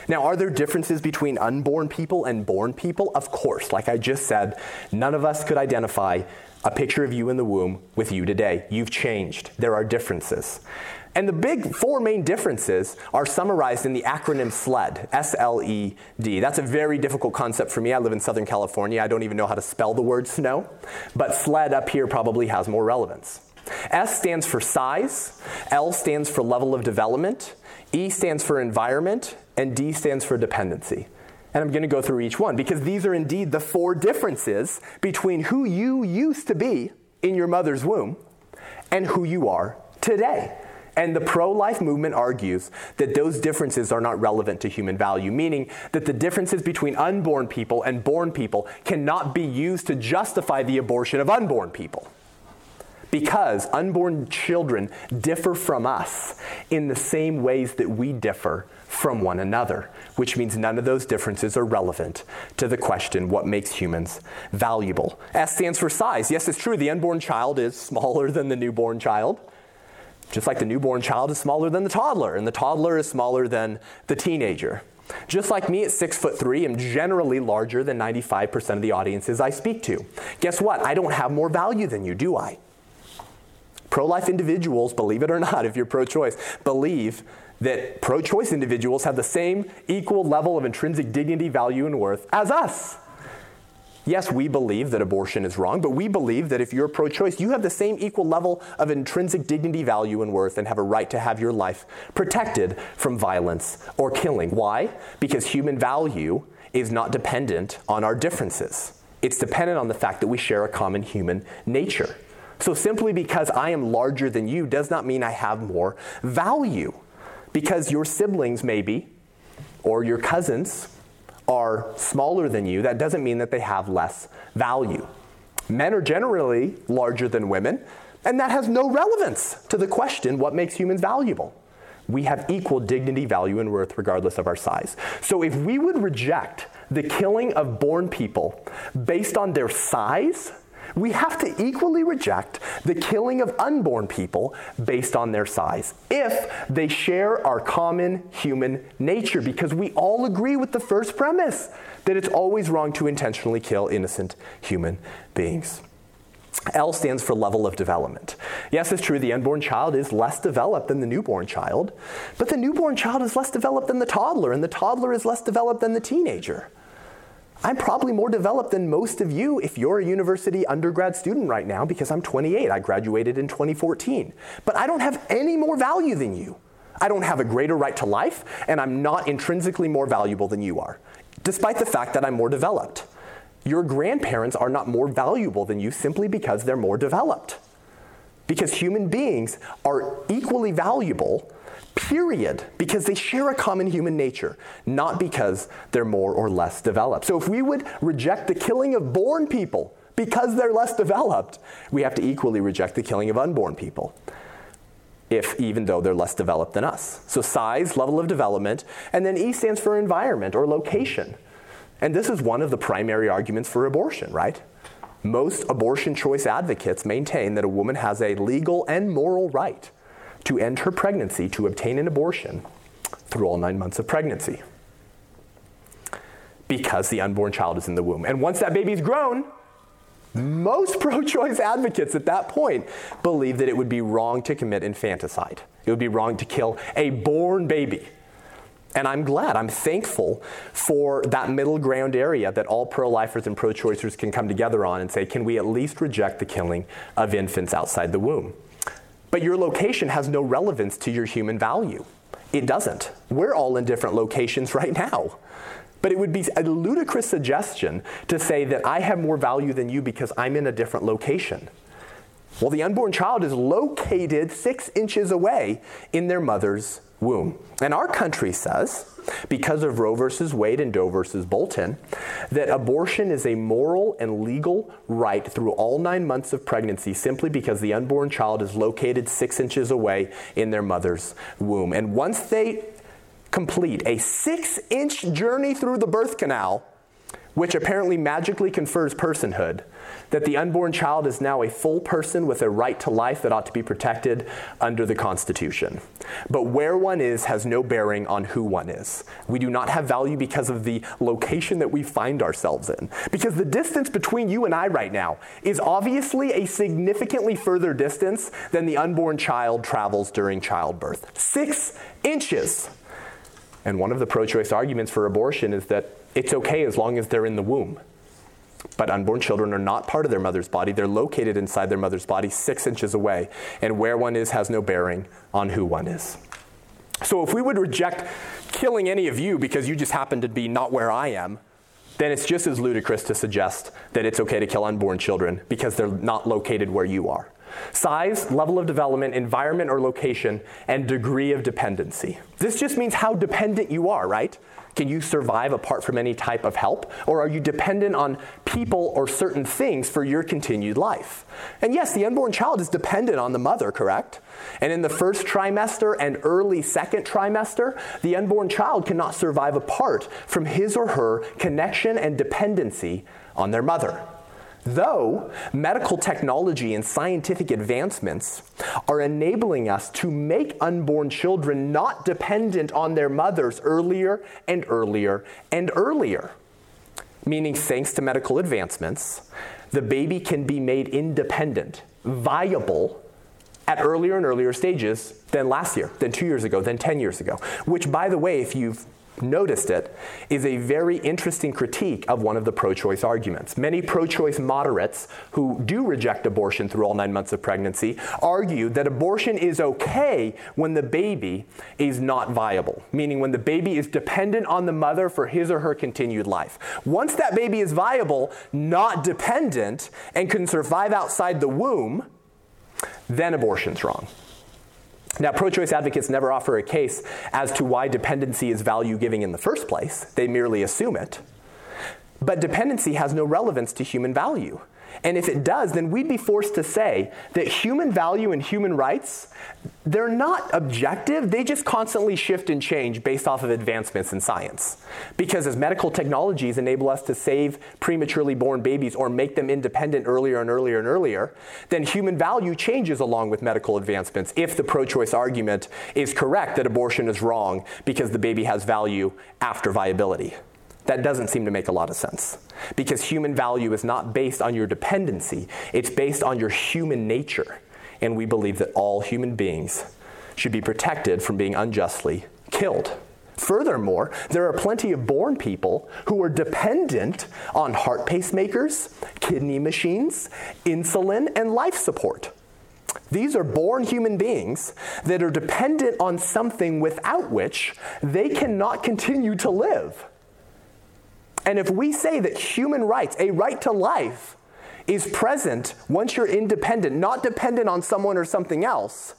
Now, are there differences between unborn people and born people? Of course. Like I just said, none of us could identify a picture of you in the womb with you today. You've changed. There are differences. And the big four main differences are summarized in the acronym SLED, S L E D. That's a very difficult concept for me. I live in Southern California. I don't even know how to spell the word snow, but SLED up here probably has more relevance. S stands for size, L stands for level of development, E stands for environment, and D stands for dependency. And I'm going to go through each one because these are indeed the four differences between who you used to be in your mother's womb and who you are today. And the pro life movement argues that those differences are not relevant to human value, meaning that the differences between unborn people and born people cannot be used to justify the abortion of unborn people. Because unborn children differ from us in the same ways that we differ from one another, which means none of those differences are relevant to the question what makes humans valuable. S stands for size. Yes, it's true, the unborn child is smaller than the newborn child. Just like the newborn child is smaller than the toddler, and the toddler is smaller than the teenager. Just like me at six foot three, I'm generally larger than 95% of the audiences I speak to. Guess what? I don't have more value than you, do I? Pro life individuals, believe it or not, if you're pro choice, believe that pro choice individuals have the same equal level of intrinsic dignity, value, and worth as us. Yes, we believe that abortion is wrong, but we believe that if you're pro choice, you have the same equal level of intrinsic dignity, value, and worth and have a right to have your life protected from violence or killing. Why? Because human value is not dependent on our differences, it's dependent on the fact that we share a common human nature. So simply because I am larger than you does not mean I have more value. Because your siblings, maybe, or your cousins, are smaller than you, that doesn't mean that they have less value. Men are generally larger than women, and that has no relevance to the question what makes humans valuable. We have equal dignity, value, and worth regardless of our size. So if we would reject the killing of born people based on their size, we have to equally reject the killing of unborn people based on their size if they share our common human nature, because we all agree with the first premise that it's always wrong to intentionally kill innocent human beings. L stands for level of development. Yes, it's true, the unborn child is less developed than the newborn child, but the newborn child is less developed than the toddler, and the toddler is less developed than the teenager. I'm probably more developed than most of you if you're a university undergrad student right now because I'm 28. I graduated in 2014. But I don't have any more value than you. I don't have a greater right to life, and I'm not intrinsically more valuable than you are, despite the fact that I'm more developed. Your grandparents are not more valuable than you simply because they're more developed. Because human beings are equally valuable, period, because they share a common human nature, not because they're more or less developed. So if we would reject the killing of born people because they're less developed, we have to equally reject the killing of unborn people if even though they're less developed than us. So size, level of development, and then E stands for environment or location. And this is one of the primary arguments for abortion, right? Most abortion choice advocates maintain that a woman has a legal and moral right to end her pregnancy to obtain an abortion through all nine months of pregnancy because the unborn child is in the womb. And once that baby's grown, most pro choice advocates at that point believe that it would be wrong to commit infanticide. It would be wrong to kill a born baby. And I'm glad, I'm thankful for that middle ground area that all pro lifers and pro choicers can come together on and say, can we at least reject the killing of infants outside the womb? But your location has no relevance to your human value. It doesn't. We're all in different locations right now. But it would be a ludicrous suggestion to say that I have more value than you because I'm in a different location. Well, the unborn child is located six inches away in their mother's womb. And our country says, because of Roe versus Wade and Doe versus Bolton, that abortion is a moral and legal right through all nine months of pregnancy simply because the unborn child is located six inches away in their mother's womb. And once they complete a six inch journey through the birth canal, which apparently magically confers personhood, that the unborn child is now a full person with a right to life that ought to be protected under the Constitution. But where one is has no bearing on who one is. We do not have value because of the location that we find ourselves in. Because the distance between you and I right now is obviously a significantly further distance than the unborn child travels during childbirth. Six inches. And one of the pro choice arguments for abortion is that it's okay as long as they're in the womb. But unborn children are not part of their mother's body. They're located inside their mother's body six inches away. And where one is has no bearing on who one is. So if we would reject killing any of you because you just happen to be not where I am, then it's just as ludicrous to suggest that it's okay to kill unborn children because they're not located where you are. Size, level of development, environment or location, and degree of dependency. This just means how dependent you are, right? Can you survive apart from any type of help? Or are you dependent on people or certain things for your continued life? And yes, the unborn child is dependent on the mother, correct? And in the first trimester and early second trimester, the unborn child cannot survive apart from his or her connection and dependency on their mother. Though medical technology and scientific advancements are enabling us to make unborn children not dependent on their mothers earlier and earlier and earlier. Meaning, thanks to medical advancements, the baby can be made independent, viable at earlier and earlier stages than last year, than two years ago, than 10 years ago. Which, by the way, if you've noticed it, is a very interesting critique of one of the pro choice arguments. Many pro choice moderates who do reject abortion through all nine months of pregnancy argue that abortion is okay when the baby is not viable, meaning when the baby is dependent on the mother for his or her continued life. Once that baby is viable, not dependent, and can survive outside the womb, then abortion's wrong. Now, pro choice advocates never offer a case as to why dependency is value giving in the first place, they merely assume it. But dependency has no relevance to human value. And if it does, then we'd be forced to say that human value and human rights, they're not objective, they just constantly shift and change based off of advancements in science. Because as medical technologies enable us to save prematurely born babies or make them independent earlier and earlier and earlier, then human value changes along with medical advancements if the pro choice argument is correct that abortion is wrong because the baby has value after viability. That doesn't seem to make a lot of sense. Because human value is not based on your dependency, it's based on your human nature. And we believe that all human beings should be protected from being unjustly killed. Furthermore, there are plenty of born people who are dependent on heart pacemakers, kidney machines, insulin, and life support. These are born human beings that are dependent on something without which they cannot continue to live. And if we say that human rights, a right to life, is present once you're independent, not dependent on someone or something else,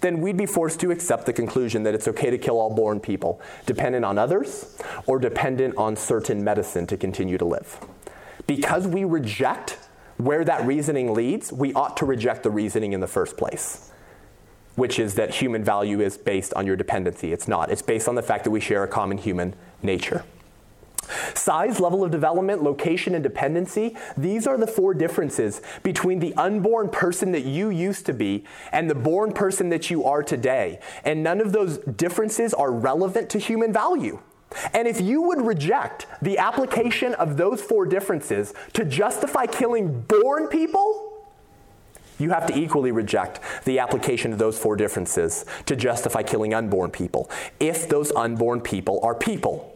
then we'd be forced to accept the conclusion that it's okay to kill all born people, dependent on others or dependent on certain medicine to continue to live. Because we reject where that reasoning leads, we ought to reject the reasoning in the first place, which is that human value is based on your dependency. It's not. It's based on the fact that we share a common human nature. Size, level of development, location, and dependency, these are the four differences between the unborn person that you used to be and the born person that you are today. And none of those differences are relevant to human value. And if you would reject the application of those four differences to justify killing born people, you have to equally reject the application of those four differences to justify killing unborn people, if those unborn people are people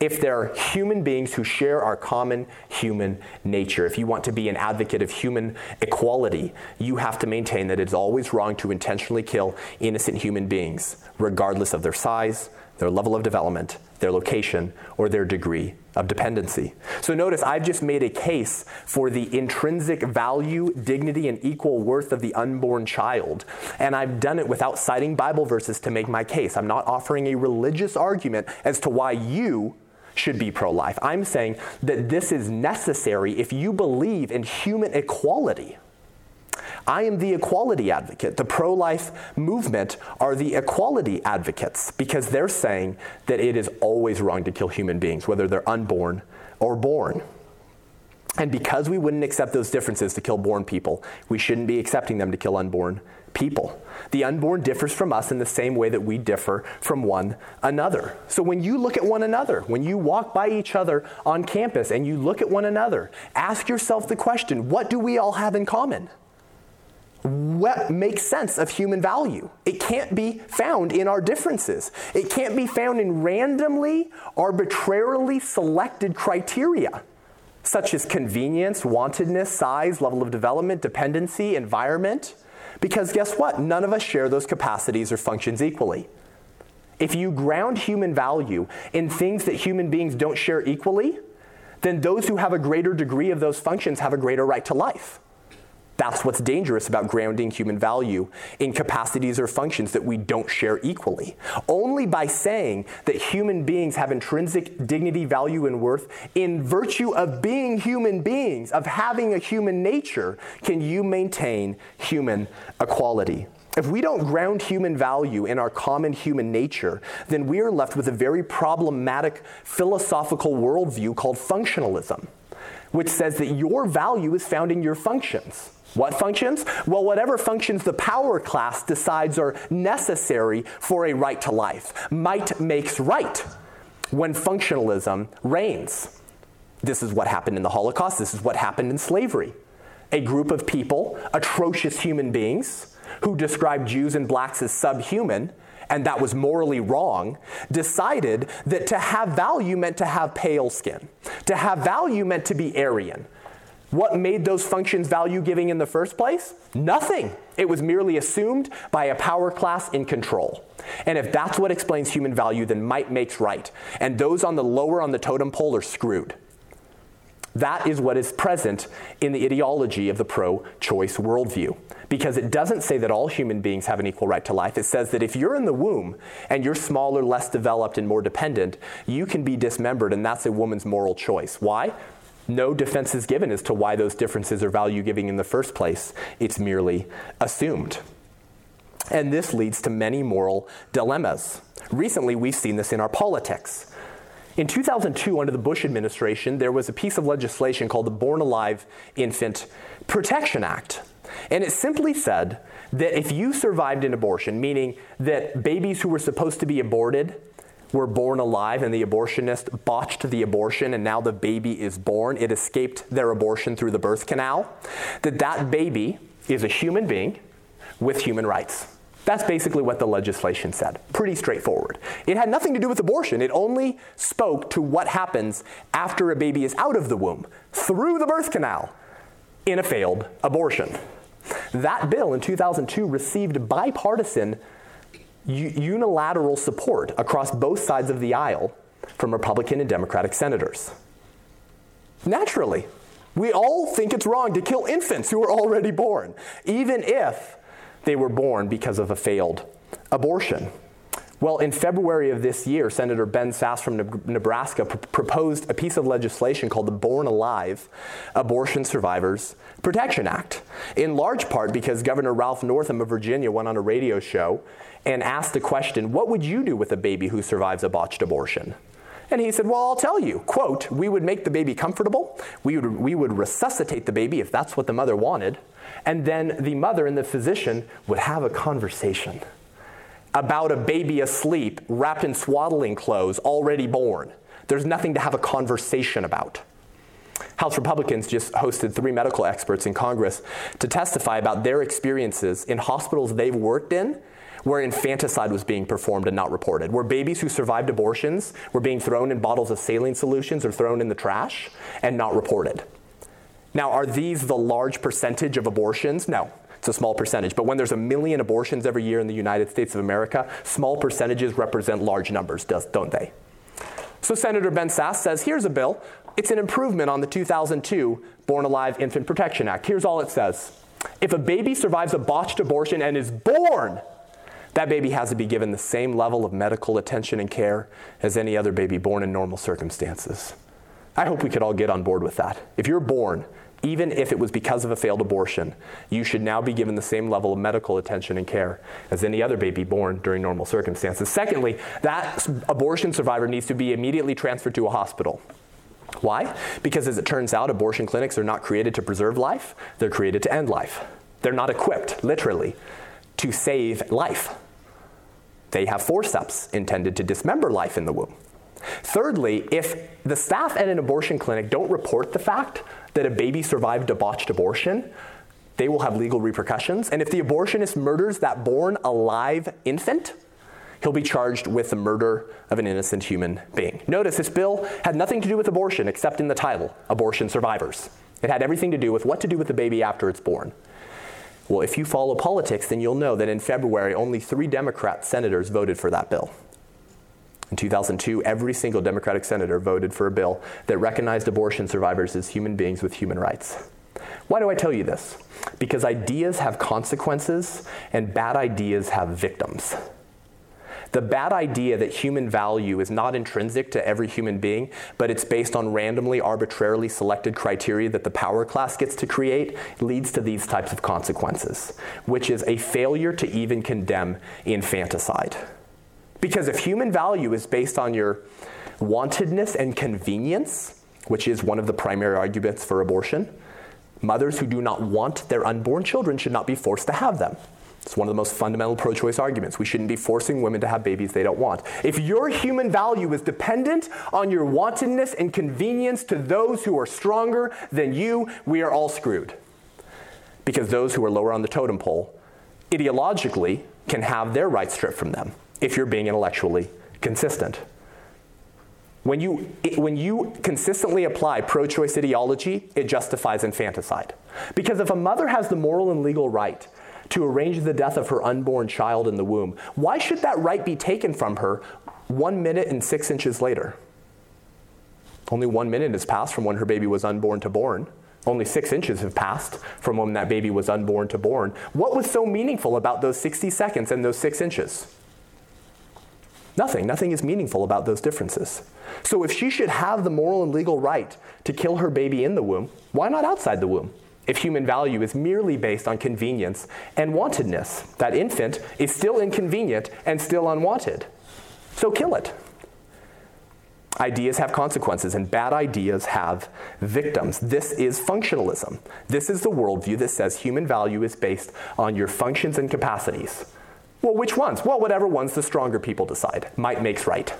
if they're human beings who share our common human nature. If you want to be an advocate of human equality, you have to maintain that it's always wrong to intentionally kill innocent human beings, regardless of their size, their level of development, their location, or their degree of dependency. So notice I've just made a case for the intrinsic value, dignity, and equal worth of the unborn child. And I've done it without citing Bible verses to make my case. I'm not offering a religious argument as to why you should be pro life. I'm saying that this is necessary if you believe in human equality. I am the equality advocate. The pro life movement are the equality advocates because they're saying that it is always wrong to kill human beings, whether they're unborn or born. And because we wouldn't accept those differences to kill born people, we shouldn't be accepting them to kill unborn people. The unborn differs from us in the same way that we differ from one another. So when you look at one another, when you walk by each other on campus and you look at one another, ask yourself the question what do we all have in common? What makes sense of human value? It can't be found in our differences. It can't be found in randomly, arbitrarily selected criteria such as convenience, wantedness, size, level of development, dependency, environment. Because guess what? None of us share those capacities or functions equally. If you ground human value in things that human beings don't share equally, then those who have a greater degree of those functions have a greater right to life. That's what's dangerous about grounding human value in capacities or functions that we don't share equally. Only by saying that human beings have intrinsic dignity, value, and worth in virtue of being human beings, of having a human nature, can you maintain human equality. If we don't ground human value in our common human nature, then we are left with a very problematic philosophical worldview called functionalism, which says that your value is found in your functions. What functions? Well, whatever functions the power class decides are necessary for a right to life. Might makes right when functionalism reigns. This is what happened in the Holocaust. This is what happened in slavery. A group of people, atrocious human beings, who described Jews and blacks as subhuman, and that was morally wrong, decided that to have value meant to have pale skin. To have value meant to be Aryan. What made those functions value giving in the first place? Nothing. It was merely assumed by a power class in control. And if that's what explains human value, then might makes right. And those on the lower on the totem pole are screwed. That is what is present in the ideology of the pro choice worldview. Because it doesn't say that all human beings have an equal right to life. It says that if you're in the womb and you're smaller, less developed, and more dependent, you can be dismembered, and that's a woman's moral choice. Why? No defense is given as to why those differences are value giving in the first place. It's merely assumed. And this leads to many moral dilemmas. Recently, we've seen this in our politics. In 2002, under the Bush administration, there was a piece of legislation called the Born Alive Infant Protection Act. And it simply said that if you survived an abortion, meaning that babies who were supposed to be aborted were born alive and the abortionist botched the abortion and now the baby is born, it escaped their abortion through the birth canal, that that baby is a human being with human rights. That's basically what the legislation said. Pretty straightforward. It had nothing to do with abortion. It only spoke to what happens after a baby is out of the womb, through the birth canal, in a failed abortion. that bill in 2002 received bipartisan unilateral support across both sides of the aisle from Republican and Democratic senators. Naturally, we all think it's wrong to kill infants who are already born, even if they were born because of a failed abortion. Well, in February of this year, Senator Ben Sasse from Nebraska pr- proposed a piece of legislation called the Born Alive Abortion Survivors Protection Act, in large part because Governor Ralph Northam of Virginia went on a radio show and asked the question, What would you do with a baby who survives a botched abortion? And he said, Well, I'll tell you. Quote, we would make the baby comfortable. We would, we would resuscitate the baby if that's what the mother wanted. And then the mother and the physician would have a conversation about a baby asleep, wrapped in swaddling clothes, already born. There's nothing to have a conversation about. House Republicans just hosted three medical experts in Congress to testify about their experiences in hospitals they've worked in where infanticide was being performed and not reported, where babies who survived abortions were being thrown in bottles of saline solutions or thrown in the trash and not reported. Now, are these the large percentage of abortions? No, it's a small percentage. But when there's a million abortions every year in the United States of America, small percentages represent large numbers, don't they? So Senator Ben Sasse says here's a bill. It's an improvement on the 2002 Born Alive Infant Protection Act. Here's all it says If a baby survives a botched abortion and is born that baby has to be given the same level of medical attention and care as any other baby born in normal circumstances. I hope we could all get on board with that. If you're born, even if it was because of a failed abortion, you should now be given the same level of medical attention and care as any other baby born during normal circumstances. Secondly, that abortion survivor needs to be immediately transferred to a hospital. Why? Because as it turns out, abortion clinics are not created to preserve life, they're created to end life. They're not equipped, literally, to save life. They have forceps intended to dismember life in the womb. Thirdly, if the staff at an abortion clinic don't report the fact that a baby survived a botched abortion, they will have legal repercussions. And if the abortionist murders that born alive infant, he'll be charged with the murder of an innocent human being. Notice this bill had nothing to do with abortion except in the title, Abortion Survivors. It had everything to do with what to do with the baby after it's born. Well, if you follow politics, then you'll know that in February, only three Democrat senators voted for that bill. In 2002, every single Democratic senator voted for a bill that recognized abortion survivors as human beings with human rights. Why do I tell you this? Because ideas have consequences and bad ideas have victims. The bad idea that human value is not intrinsic to every human being, but it's based on randomly, arbitrarily selected criteria that the power class gets to create, leads to these types of consequences, which is a failure to even condemn infanticide. Because if human value is based on your wantedness and convenience, which is one of the primary arguments for abortion, mothers who do not want their unborn children should not be forced to have them. It's one of the most fundamental pro choice arguments. We shouldn't be forcing women to have babies they don't want. If your human value is dependent on your wantedness and convenience to those who are stronger than you, we are all screwed. Because those who are lower on the totem pole ideologically can have their rights stripped from them if you're being intellectually consistent. When you, when you consistently apply pro choice ideology, it justifies infanticide. Because if a mother has the moral and legal right to arrange the death of her unborn child in the womb. Why should that right be taken from her one minute and six inches later? Only one minute has passed from when her baby was unborn to born. Only six inches have passed from when that baby was unborn to born. What was so meaningful about those 60 seconds and those six inches? Nothing. Nothing is meaningful about those differences. So if she should have the moral and legal right to kill her baby in the womb, why not outside the womb? if human value is merely based on convenience and wantedness. That infant is still inconvenient and still unwanted. So kill it. Ideas have consequences, and bad ideas have victims. This is functionalism. This is the worldview that says human value is based on your functions and capacities. Well, which ones? Well, whatever ones the stronger people decide. Might makes right.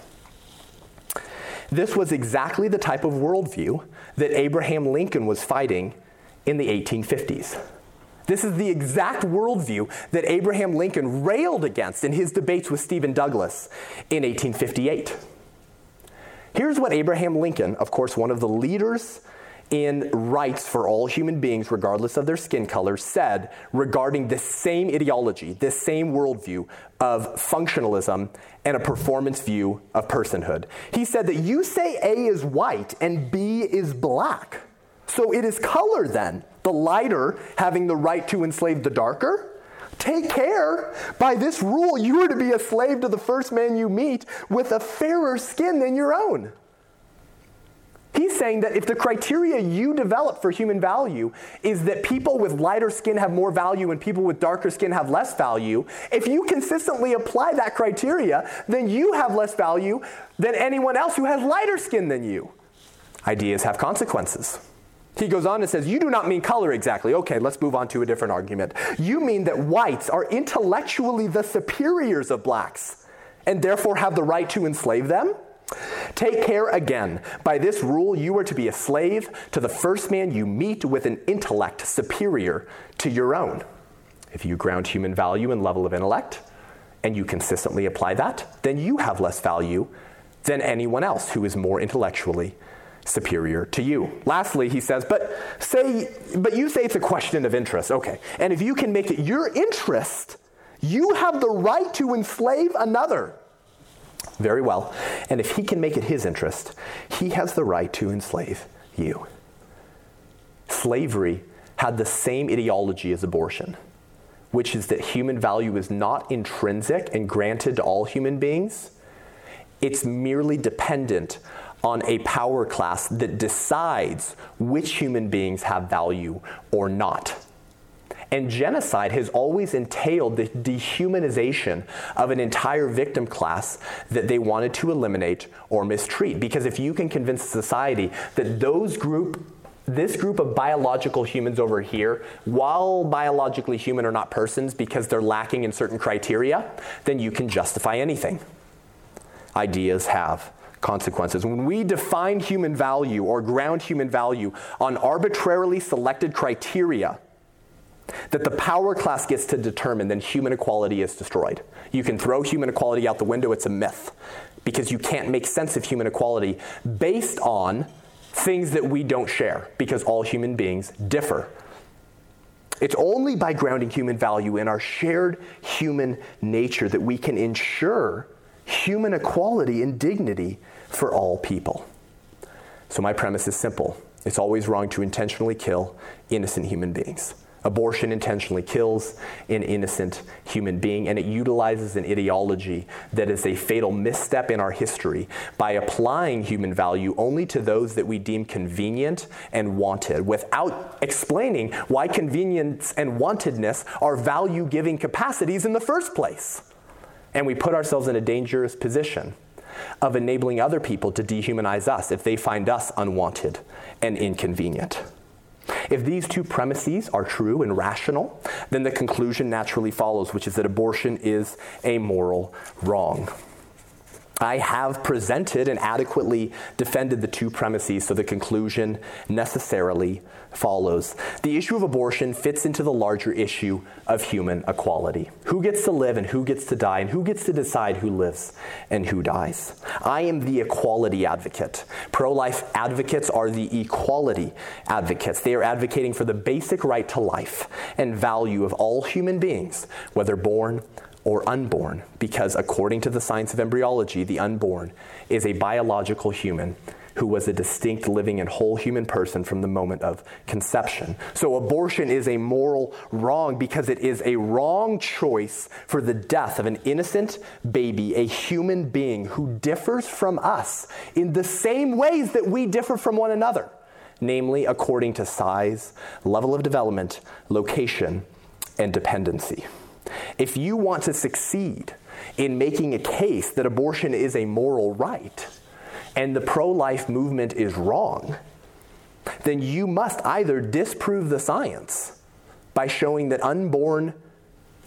This was exactly the type of worldview that Abraham Lincoln was fighting in the 1850s. This is the exact worldview that Abraham Lincoln railed against in his debates with Stephen Douglas in 1858. Here's what Abraham Lincoln, of course, one of the leaders in Rights for All Human Beings, regardless of their skin color, said regarding this same ideology, this same worldview of functionalism and a performance view of personhood. He said that you say A is white and B is black. So it is color then, the lighter having the right to enslave the darker? Take care. By this rule, you are to be a slave to the first man you meet with a fairer skin than your own. He's saying that if the criteria you develop for human value is that people with lighter skin have more value and people with darker skin have less value, if you consistently apply that criteria, then you have less value than anyone else who has lighter skin than you. Ideas have consequences. He goes on and says, You do not mean color exactly. Okay, let's move on to a different argument. You mean that whites are intellectually the superiors of blacks and therefore have the right to enslave them? Take care again. By this rule, you are to be a slave to the first man you meet with an intellect superior to your own. If you ground human value in level of intellect, and you consistently apply that, then you have less value than anyone else who is more intellectually superior to you. Lastly, he says, but say but you say it's a question of interest. Okay. And if you can make it your interest, you have the right to enslave another. Very well. And if he can make it his interest, he has the right to enslave you. Slavery had the same ideology as abortion, which is that human value is not intrinsic and granted to all human beings. It's merely dependent on a power class that decides which human beings have value or not. And genocide has always entailed the dehumanization of an entire victim class that they wanted to eliminate or mistreat. Because if you can convince society that those group this group of biological humans over here, while biologically human are not persons because they're lacking in certain criteria, then you can justify anything. Ideas have consequences. When we define human value or ground human value on arbitrarily selected criteria, that the power class gets to determine, then human equality is destroyed. You can throw human equality out the window, it's a myth, because you can't make sense of human equality based on things that we don't share, because all human beings differ. It's only by grounding human value in our shared human nature that we can ensure human equality and dignity for all people. So, my premise is simple it's always wrong to intentionally kill innocent human beings. Abortion intentionally kills an innocent human being, and it utilizes an ideology that is a fatal misstep in our history by applying human value only to those that we deem convenient and wanted, without explaining why convenience and wantedness are value giving capacities in the first place. And we put ourselves in a dangerous position of enabling other people to dehumanize us if they find us unwanted and inconvenient. If these two premises are true and rational, then the conclusion naturally follows, which is that abortion is a moral wrong. I have presented and adequately defended the two premises, so the conclusion necessarily follows. The issue of abortion fits into the larger issue of human equality who gets to live and who gets to die, and who gets to decide who lives and who dies. I am the equality advocate. Pro life advocates are the equality advocates. They are advocating for the basic right to life and value of all human beings, whether born or unborn, because according to the science of embryology, the unborn is a biological human who was a distinct living and whole human person from the moment of conception. So abortion is a moral wrong because it is a wrong choice for the death of an innocent baby, a human being who differs from us in the same ways that we differ from one another, namely according to size, level of development, location, and dependency. If you want to succeed in making a case that abortion is a moral right and the pro life movement is wrong, then you must either disprove the science by showing that unborn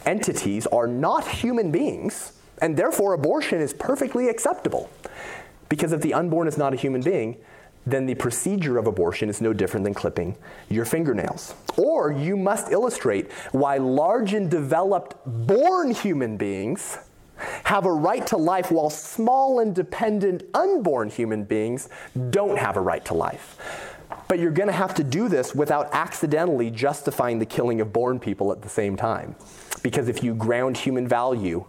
entities are not human beings, and therefore abortion is perfectly acceptable. Because if the unborn is not a human being, then the procedure of abortion is no different than clipping your fingernails. Or you must illustrate why large and developed born human beings have a right to life while small and dependent unborn human beings don't have a right to life. But you're going to have to do this without accidentally justifying the killing of born people at the same time. Because if you ground human value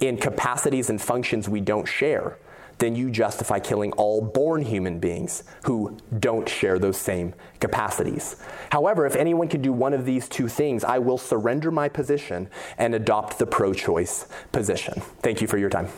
in capacities and functions we don't share, then you justify killing all born human beings who don't share those same capacities. However, if anyone can do one of these two things, I will surrender my position and adopt the pro choice position. Thank you for your time.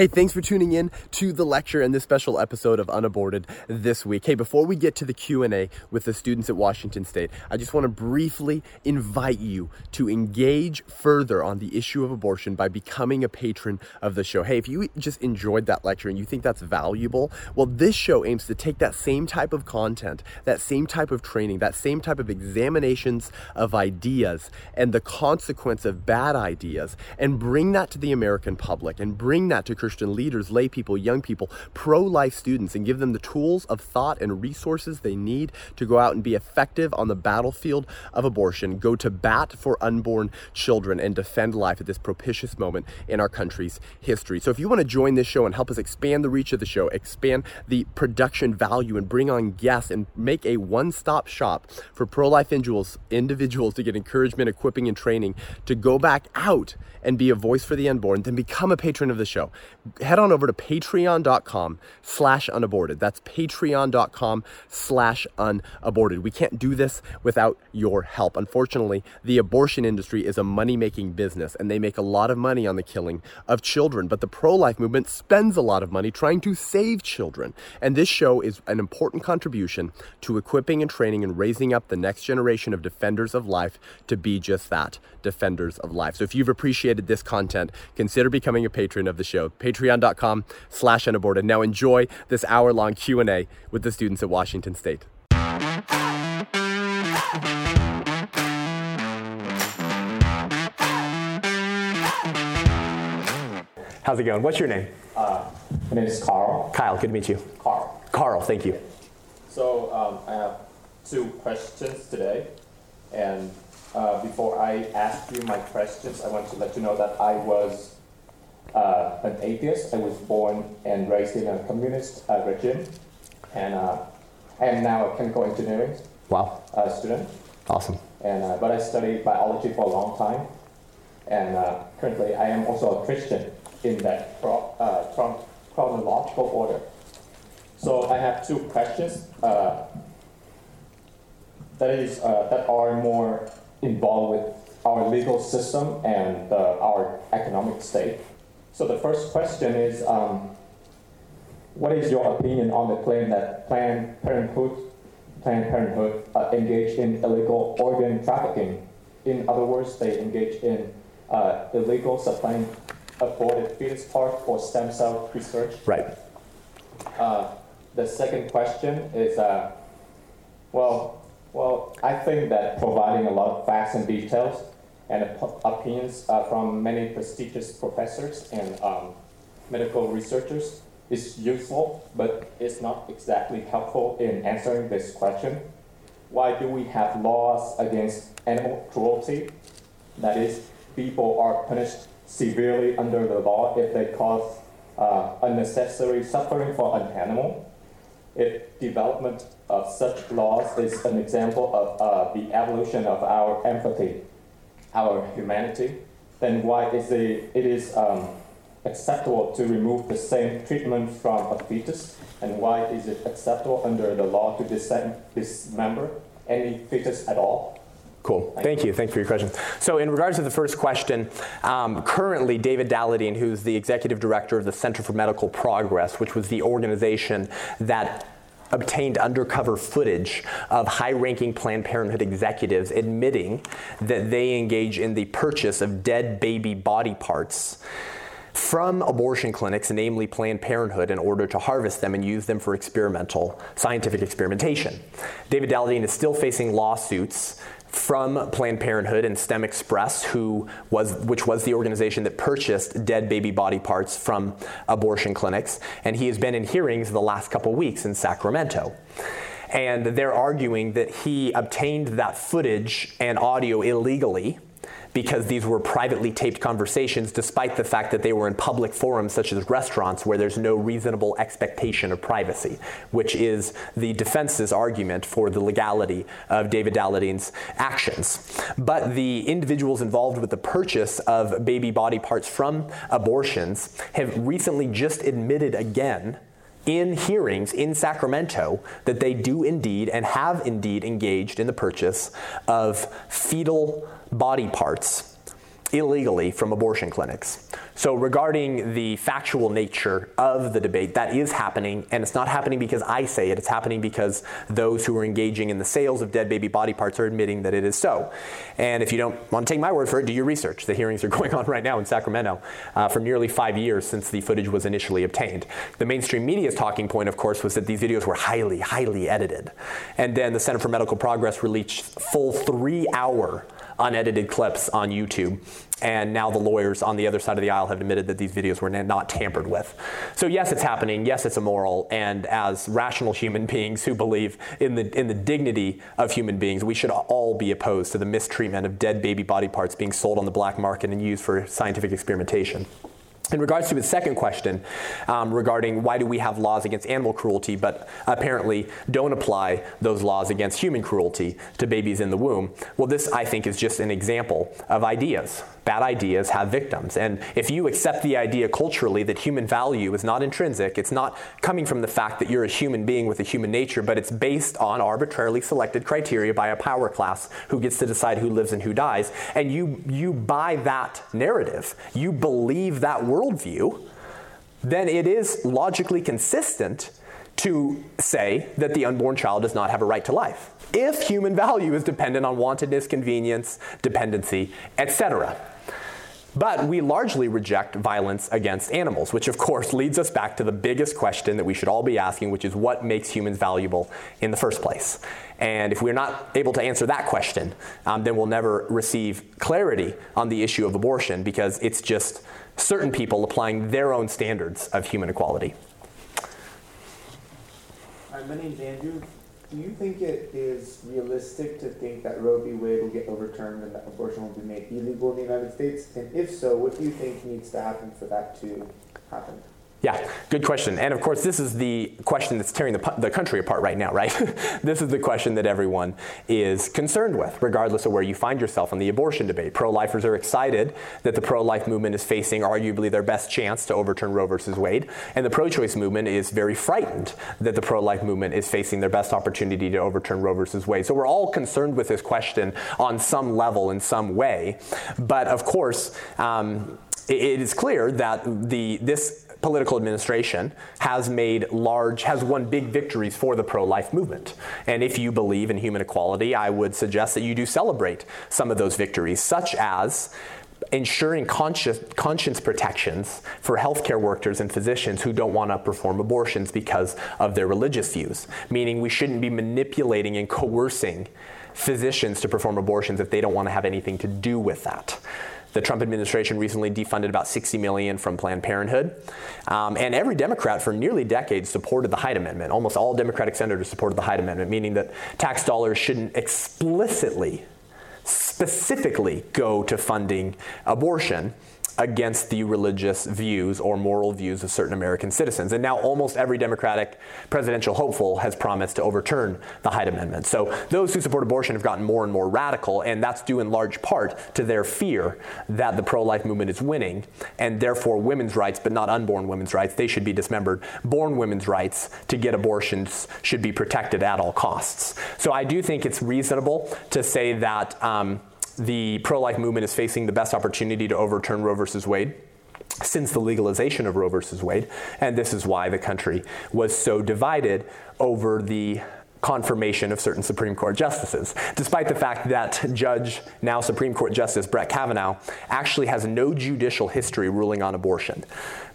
Hey, thanks for tuning in to the lecture and this special episode of Unaborted this week. Hey, before we get to the Q&A with the students at Washington State, I just want to briefly invite you to engage further on the issue of abortion by becoming a patron of the show. Hey, if you just enjoyed that lecture and you think that's valuable, well, this show aims to take that same type of content, that same type of training, that same type of examinations of ideas and the consequence of bad ideas and bring that to the American public and bring that to Christian leaders, lay people, young people, pro life students, and give them the tools of thought and resources they need to go out and be effective on the battlefield of abortion, go to bat for unborn children, and defend life at this propitious moment in our country's history. So, if you want to join this show and help us expand the reach of the show, expand the production value, and bring on guests and make a one stop shop for pro life individuals, individuals to get encouragement, equipping, and training to go back out and be a voice for the unborn, then become a patron of the show head on over to patreon.com slash unaborted. That's patreon.com slash unaborted. We can't do this without your help. Unfortunately, the abortion industry is a money making business and they make a lot of money on the killing of children. But the pro life movement spends a lot of money trying to save children. And this show is an important contribution to equipping and training and raising up the next generation of defenders of life to be just that defenders of life. So if you've appreciated this content, consider becoming a patron of the show patreon.com slash unaborted. Now enjoy this hour-long Q&A with the students at Washington State. How's it going? What's your name? Uh, my name is Carl. Kyle, good to meet you. Carl. Carl, thank you. So um, I have two questions today. And uh, before I ask you my questions, I want to let you know that I was uh, an atheist. I was born and raised in a communist uh, regime, and uh, I am now a chemical engineering wow. Uh, student. Awesome. And uh, but I studied biology for a long time, and uh, currently I am also a Christian in that chron- chronological order. So I have two questions that is that are more involved with our legal system and our economic state. So the first question is, um, what is your opinion on the claim that Planned Parenthood, Planned Parenthood uh, engaged in illegal organ trafficking? In other words, they engage in uh, illegal supplying aborted fetus part for stem cell research. Right. Uh, the second question is, uh, well, well, I think that providing a lot of facts and details and opinions uh, from many prestigious professors and um, medical researchers is useful, but it's not exactly helpful in answering this question. Why do we have laws against animal cruelty? That is, people are punished severely under the law if they cause uh, unnecessary suffering for an animal. If development of such laws is an example of uh, the evolution of our empathy our humanity, then why is it, it is um, acceptable to remove the same treatment from a fetus? And why is it acceptable under the law to dismember any fetus at all? Cool. Thank you. Thank you for your question. So, in regards to the first question, um, currently David Daleiden, who's the executive director of the Center for Medical Progress, which was the organization that obtained undercover footage of high ranking Planned Parenthood executives admitting that they engage in the purchase of dead baby body parts from abortion clinics, namely Planned Parenthood, in order to harvest them and use them for experimental scientific experimentation. David Daleiden is still facing lawsuits from Planned Parenthood and STEM Express, who was, which was the organization that purchased dead baby body parts from abortion clinics. And he has been in hearings the last couple weeks in Sacramento. And they're arguing that he obtained that footage and audio illegally because these were privately taped conversations, despite the fact that they were in public forums such as restaurants where there's no reasonable expectation of privacy, which is the defense's argument for the legality of David Daleiden's actions. But the individuals involved with the purchase of baby body parts from abortions have recently just admitted again in hearings in Sacramento that they do indeed and have indeed engaged in the purchase of fetal body parts illegally from abortion clinics. So, regarding the factual nature of the debate, that is happening, and it's not happening because I say it, it's happening because those who are engaging in the sales of dead baby body parts are admitting that it is so. And if you don't want to take my word for it, do your research. The hearings are going on right now in Sacramento uh, for nearly five years since the footage was initially obtained. The mainstream media's talking point, of course, was that these videos were highly, highly edited. And then the Center for Medical Progress released full three hour unedited clips on YouTube. And now the lawyers on the other side of the aisle have admitted that these videos were not tampered with. So yes, it's happening. Yes, it's immoral. And as rational human beings who believe in the in the dignity of human beings, we should all be opposed to the mistreatment of dead baby body parts being sold on the black market and used for scientific experimentation. In regards to his second question um, regarding why do we have laws against animal cruelty, but apparently don't apply those laws against human cruelty to babies in the womb, well, this I think is just an example of ideas bad ideas have victims. And if you accept the idea culturally that human value is not intrinsic, it's not coming from the fact that you're a human being with a human nature, but it's based on arbitrarily selected criteria by a power class who gets to decide who lives and who dies, and you, you buy that narrative, you believe that worldview, then it is logically consistent to say that the unborn child does not have a right to life if human value is dependent on wantedness, convenience, dependency, etc. But we largely reject violence against animals, which of course leads us back to the biggest question that we should all be asking, which is what makes humans valuable in the first place? And if we're not able to answer that question, um, then we'll never receive clarity on the issue of abortion because it's just certain people applying their own standards of human equality. Hi, my name's Andrew do you think it is realistic to think that Roe v. Wade will get overturned and that abortion will be made illegal in the United States? And if so, what do you think needs to happen for that to happen? Yeah, good question. And of course, this is the question that's tearing the, the country apart right now, right? this is the question that everyone is concerned with, regardless of where you find yourself in the abortion debate. Pro lifers are excited that the pro life movement is facing arguably their best chance to overturn Roe versus Wade. And the pro choice movement is very frightened that the pro life movement is facing their best opportunity to overturn Roe versus Wade. So we're all concerned with this question on some level, in some way. But of course, um, it is clear that the, this political administration has made large, has won big victories for the pro life movement. And if you believe in human equality, I would suggest that you do celebrate some of those victories, such as ensuring conscious, conscience protections for healthcare workers and physicians who don't want to perform abortions because of their religious views, meaning we shouldn't be manipulating and coercing physicians to perform abortions if they don't want to have anything to do with that. The Trump administration recently defunded about 60 million from Planned Parenthood. Um, and every Democrat for nearly decades supported the Hyde Amendment. Almost all Democratic senators supported the Hyde Amendment, meaning that tax dollars shouldn't explicitly, specifically go to funding abortion against the religious views or moral views of certain American citizens. And now almost every Democratic presidential hopeful has promised to overturn the Hyde Amendment. So those who support abortion have gotten more and more radical, and that's due in large part to their fear that the pro life movement is winning, and therefore women's rights, but not unborn women's rights, they should be dismembered. Born women's rights to get abortions should be protected at all costs. So I do think it's reasonable to say that. Um, the pro life movement is facing the best opportunity to overturn Roe versus Wade since the legalization of Roe versus Wade. And this is why the country was so divided over the confirmation of certain Supreme Court justices, despite the fact that Judge, now Supreme Court Justice Brett Kavanaugh, actually has no judicial history ruling on abortion,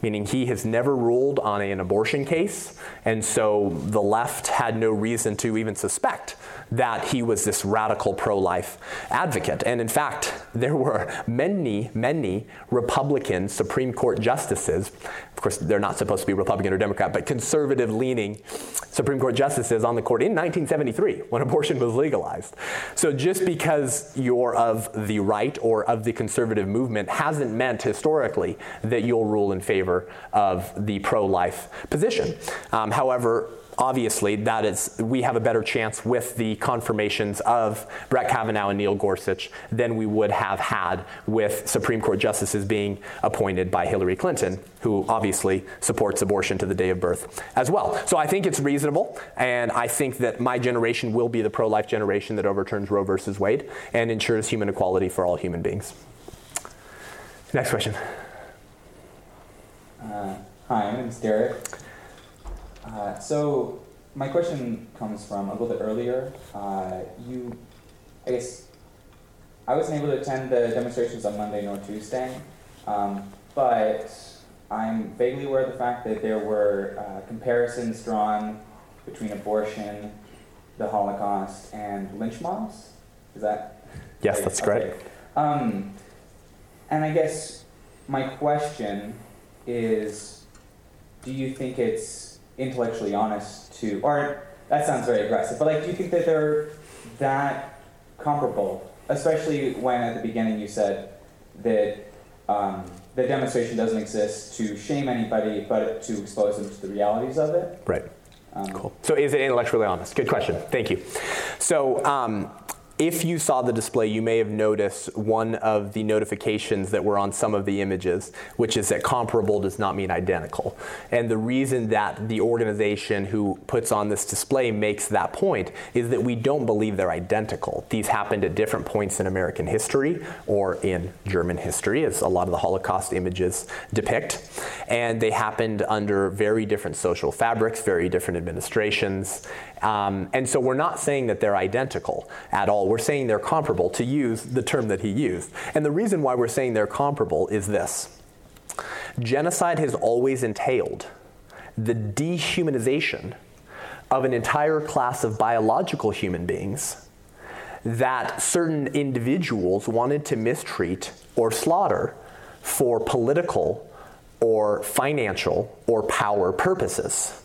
meaning he has never ruled on an abortion case, and so the left had no reason to even suspect that he was this radical pro life advocate. And in fact, there were many, many Republican Supreme Court justices. Of course, they're not supposed to be Republican or Democrat, but conservative leaning Supreme Court justices on the court in 1973 when abortion was legalized. So just because you're of the right or of the conservative movement hasn't meant historically that you'll rule in favor of the pro life position. Um, however, obviously that is we have a better chance with the confirmations of Brett Kavanaugh and Neil Gorsuch than we would have had with Supreme Court justices being appointed by Hillary Clinton, who obviously supports abortion to the day of birth as well. So I think it's reasonable, and I think that my generation will be the pro-life generation that overturns Roe versus Wade and ensures human equality for all human beings. Next question. Uh, hi, my name is Derek. Uh, so my question comes from a little bit earlier. Uh, you, I guess, I wasn't able to attend the demonstrations on Monday nor Tuesday, um, but I'm vaguely aware of the fact that there were uh, comparisons drawn between abortion, the Holocaust, and lynch mobs. Is that? Yes, that's okay. great. Um, and I guess my question is, do you think it's intellectually honest to, or that sounds very aggressive, but like, do you think that they're that comparable? Especially when at the beginning you said that um, the demonstration doesn't exist to shame anybody, but to expose them to the realities of it. Right. Um, cool. So, is it intellectually honest? Good question. Thank you. So, um, if you saw the display, you may have noticed one of the notifications that were on some of the images, which is that comparable does not mean identical. And the reason that the organization who puts on this display makes that point is that we don't believe they're identical. These happened at different points in American history or in German history, as a lot of the Holocaust images depict. And they happened under very different social fabrics, very different administrations. Um, and so we're not saying that they're identical at all. We're saying they're comparable, to use the term that he used. And the reason why we're saying they're comparable is this genocide has always entailed the dehumanization of an entire class of biological human beings that certain individuals wanted to mistreat or slaughter for political or financial or power purposes.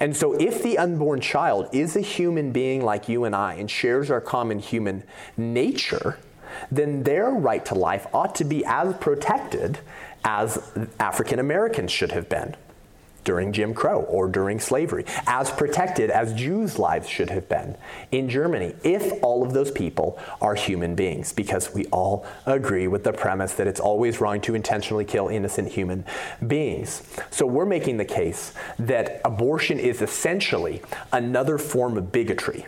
And so, if the unborn child is a human being like you and I and shares our common human nature, then their right to life ought to be as protected as African Americans should have been during Jim Crow or during slavery, as protected as Jews' lives should have been in Germany, if all of those people are human beings, because we all agree with the premise that it's always wrong to intentionally kill innocent human beings. So we're making the case that abortion is essentially another form of bigotry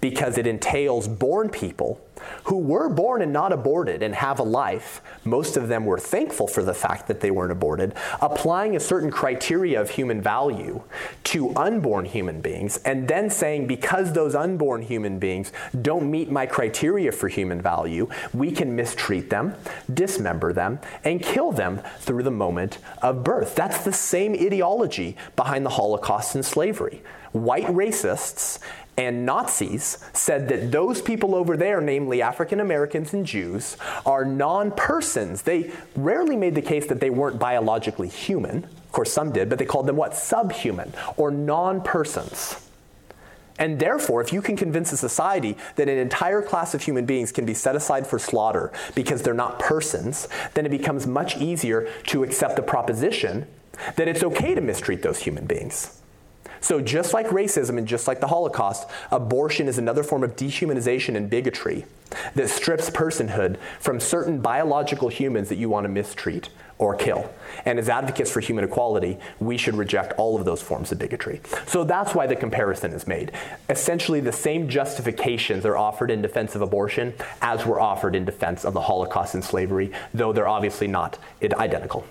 because it entails born people who were born and not aborted and have a life. Most of them were thankful for the fact that they weren't aborted, applying a certain criteria of human value to unborn human beings, and then saying, because those unborn human beings don't meet my criteria for human value, we can mistreat them, dismember them, and kill them through the moment of birth. That's the same ideology behind the Holocaust and slavery. White racists and Nazis said that those people over there, namely African Americans and Jews, are non persons. They rarely made the case that they weren't biologically human. Of course, some did, but they called them what? Subhuman or non persons. And therefore, if you can convince a society that an entire class of human beings can be set aside for slaughter because they're not persons, then it becomes much easier to accept the proposition that it's okay to mistreat those human beings. So, just like racism and just like the Holocaust, abortion is another form of dehumanization and bigotry that strips personhood from certain biological humans that you want to mistreat or kill. And as advocates for human equality, we should reject all of those forms of bigotry. So that's why the comparison is made. Essentially, the same justifications are offered in defense of abortion as were offered in defense of the Holocaust and slavery, though they're obviously not identical.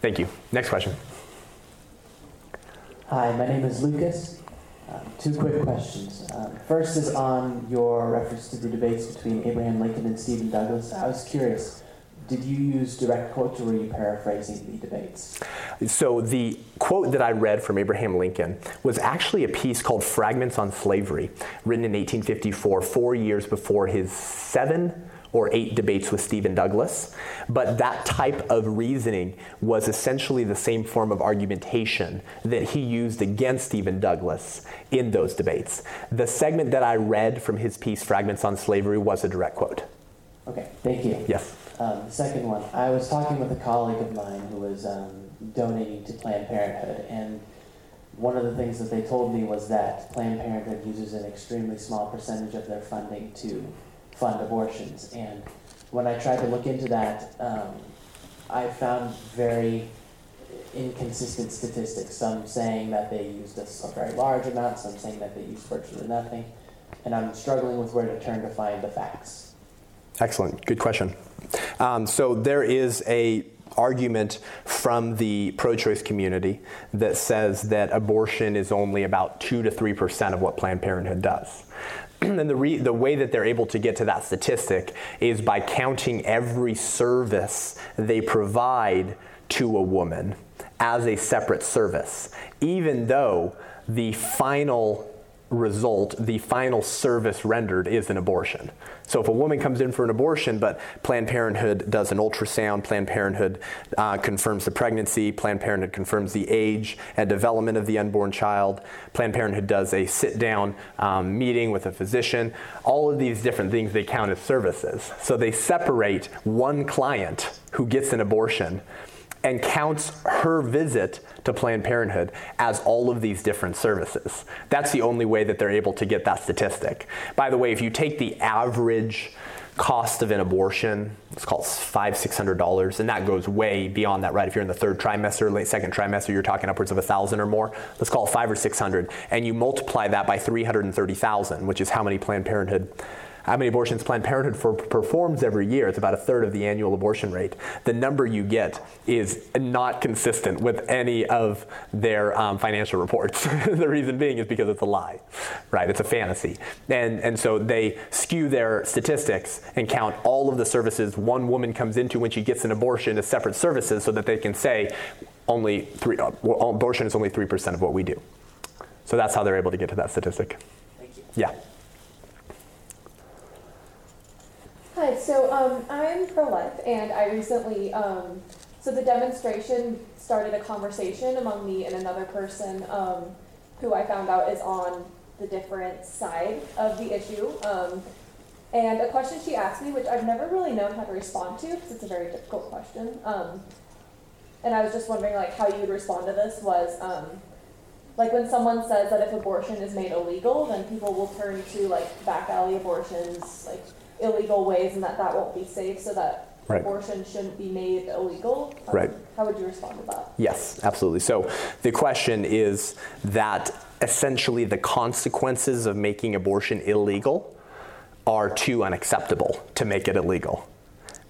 Thank you. Next question. Hi, my name is Lucas. Um, two quick questions. Um, first is on your reference to the debates between Abraham Lincoln and Stephen Douglas. I was curious, did you use direct quotes or were you paraphrasing the debates? So the quote that I read from Abraham Lincoln was actually a piece called Fragments on Slavery, written in 1854, four years before his seven or eight debates with Stephen Douglas. But that type of reasoning was essentially the same form of argumentation that he used against Stephen Douglas in those debates. The segment that I read from his piece, Fragments on Slavery, was a direct quote. Okay, thank you. Yes. Um, the second one, I was talking with a colleague of mine who was um, donating to Planned Parenthood, and one of the things that they told me was that Planned Parenthood uses an extremely small percentage of their funding to fund abortions. And when I tried to look into that, um, I found very inconsistent statistics. Some saying that they used a, a very large amount, some saying that they used virtually nothing. And I'm struggling with where to turn to find the facts. Excellent. Good question. Um, so there is a argument from the pro-choice community that says that abortion is only about 2 to 3% of what Planned Parenthood does. and the, re- the way that they're able to get to that statistic is by counting every service they provide to a woman as a separate service, even though the final result, the final service rendered is an abortion. So if a woman comes in for an abortion, but Planned Parenthood does an ultrasound, Planned Parenthood uh, confirms the pregnancy, Planned Parenthood confirms the age and development of the unborn child, Planned Parenthood does a sit down um, meeting with a physician, all of these different things they count as services. So they separate one client who gets an abortion and counts her visit to Planned Parenthood as all of these different services. That's the only way that they're able to get that statistic. By the way, if you take the average cost of an abortion, it's called five, six hundred dollars, and that goes way beyond that, right? If you're in the third trimester, late second trimester, you're talking upwards of a thousand or more. Let's call it five or six hundred, and you multiply that by three hundred and thirty thousand, which is how many Planned Parenthood how many abortions Planned Parenthood for, performs every year. It's about a third of the annual abortion rate. The number you get is not consistent with any of their um, financial reports. the reason being is because it's a lie, right? It's a fantasy. And, and so they skew their statistics and count all of the services one woman comes into when she gets an abortion as separate services so that they can say only three, uh, abortion is only 3% of what we do. So that's how they're able to get to that statistic. Thank you. Yeah. Hi, so um, I'm pro-life, and I recently, um, so the demonstration started a conversation among me and another person um, who I found out is on the different side of the issue. Um, and a question she asked me, which I've never really known how to respond to, because it's a very difficult question. Um, and I was just wondering, like, how you would respond to this was, um, like, when someone says that if abortion is made illegal, then people will turn to like back alley abortions, like illegal ways and that that won't be safe so that Right. abortion shouldn't be made illegal. Um, Right. How would you respond to that? Yes, absolutely. So the question is that essentially the consequences of making abortion illegal are too unacceptable to make it illegal.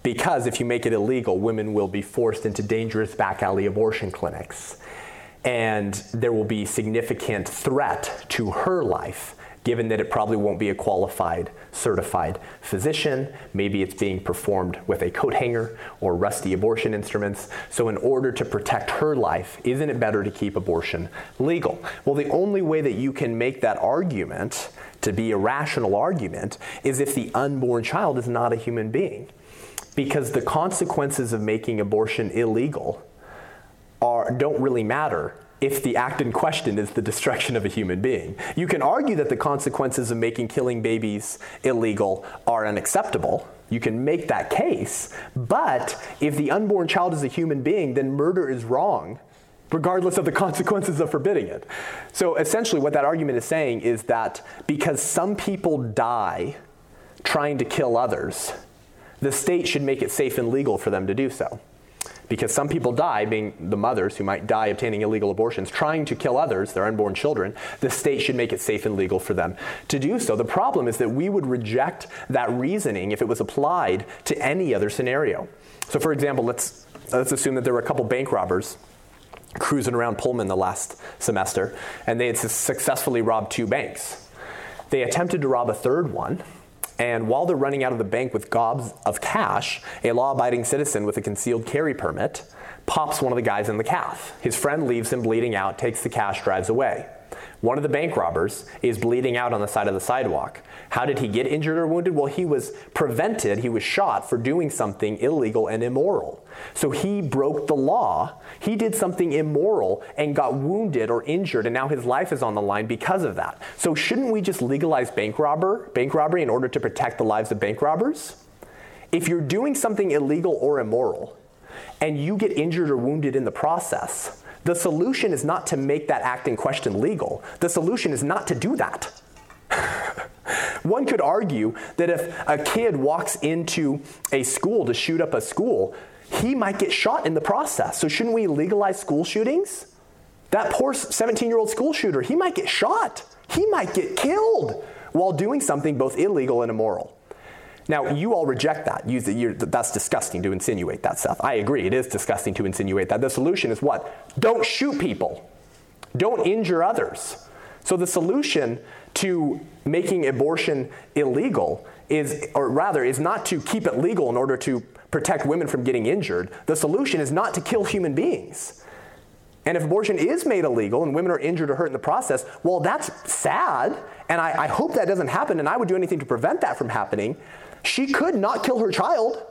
Because if you make it illegal, women will be forced into dangerous back alley abortion clinics. And there will be significant threat to her life given that it probably won't be a qualified, certified physician. Maybe it's being performed with a coat hanger or rusty abortion instruments. So, in order to protect her life, isn't it better to keep abortion legal? Well, the only way that you can make that argument to be a rational argument is if the unborn child is not a human being. Because the consequences of making abortion illegal are, don't really matter if the act in question is the destruction of a human being. You can argue that the consequences of making killing babies illegal are unacceptable. You can make that case. But if the unborn child is a human being, then murder is wrong, regardless of the consequences of forbidding it. So essentially, what that argument is saying is that because some people die trying to kill others, the state should make it safe and legal for them to do so because some people die, being the mothers who might die obtaining illegal abortions, trying to kill others, their unborn children, the state should make it safe and legal for them to do so. The problem is that we would reject that reasoning if it was applied to any other scenario. So, for example, let's, let's assume that there were a couple bank robbers cruising around Pullman the last semester, and they had successfully robbed two banks. They attempted to rob a third one and while they're running out of the bank with gobs of cash, a law abiding citizen with a concealed carry permit pops one of the guys in the calf. His friend leaves him bleeding out, takes the cash, drives away. One of the bank robbers is bleeding out on the side of the sidewalk. How did he get injured or wounded? Well, he was prevented, he was shot for doing something illegal and immoral. So he broke the law. He did something immoral and got wounded or injured, and now his life is on the line because of that. So shouldn't we just legalize bank robber, bank robbery in order to protect the lives of bank robbers? If you're doing something illegal or immoral and you get injured or wounded in the process, the solution is not to make that act in question legal. The solution is not to do that. One could argue that if a kid walks into a school to shoot up a school, he might get shot in the process. So, shouldn't we legalize school shootings? That poor 17 year old school shooter, he might get shot. He might get killed while doing something both illegal and immoral. Now, you all reject that. You, that's disgusting to insinuate that stuff. I agree, it is disgusting to insinuate that. The solution is what? Don't shoot people, don't injure others. So, the solution to making abortion illegal is, or rather, is not to keep it legal in order to protect women from getting injured. The solution is not to kill human beings. And if abortion is made illegal and women are injured or hurt in the process, well, that's sad. And I, I hope that doesn't happen, and I would do anything to prevent that from happening. She could not kill her child.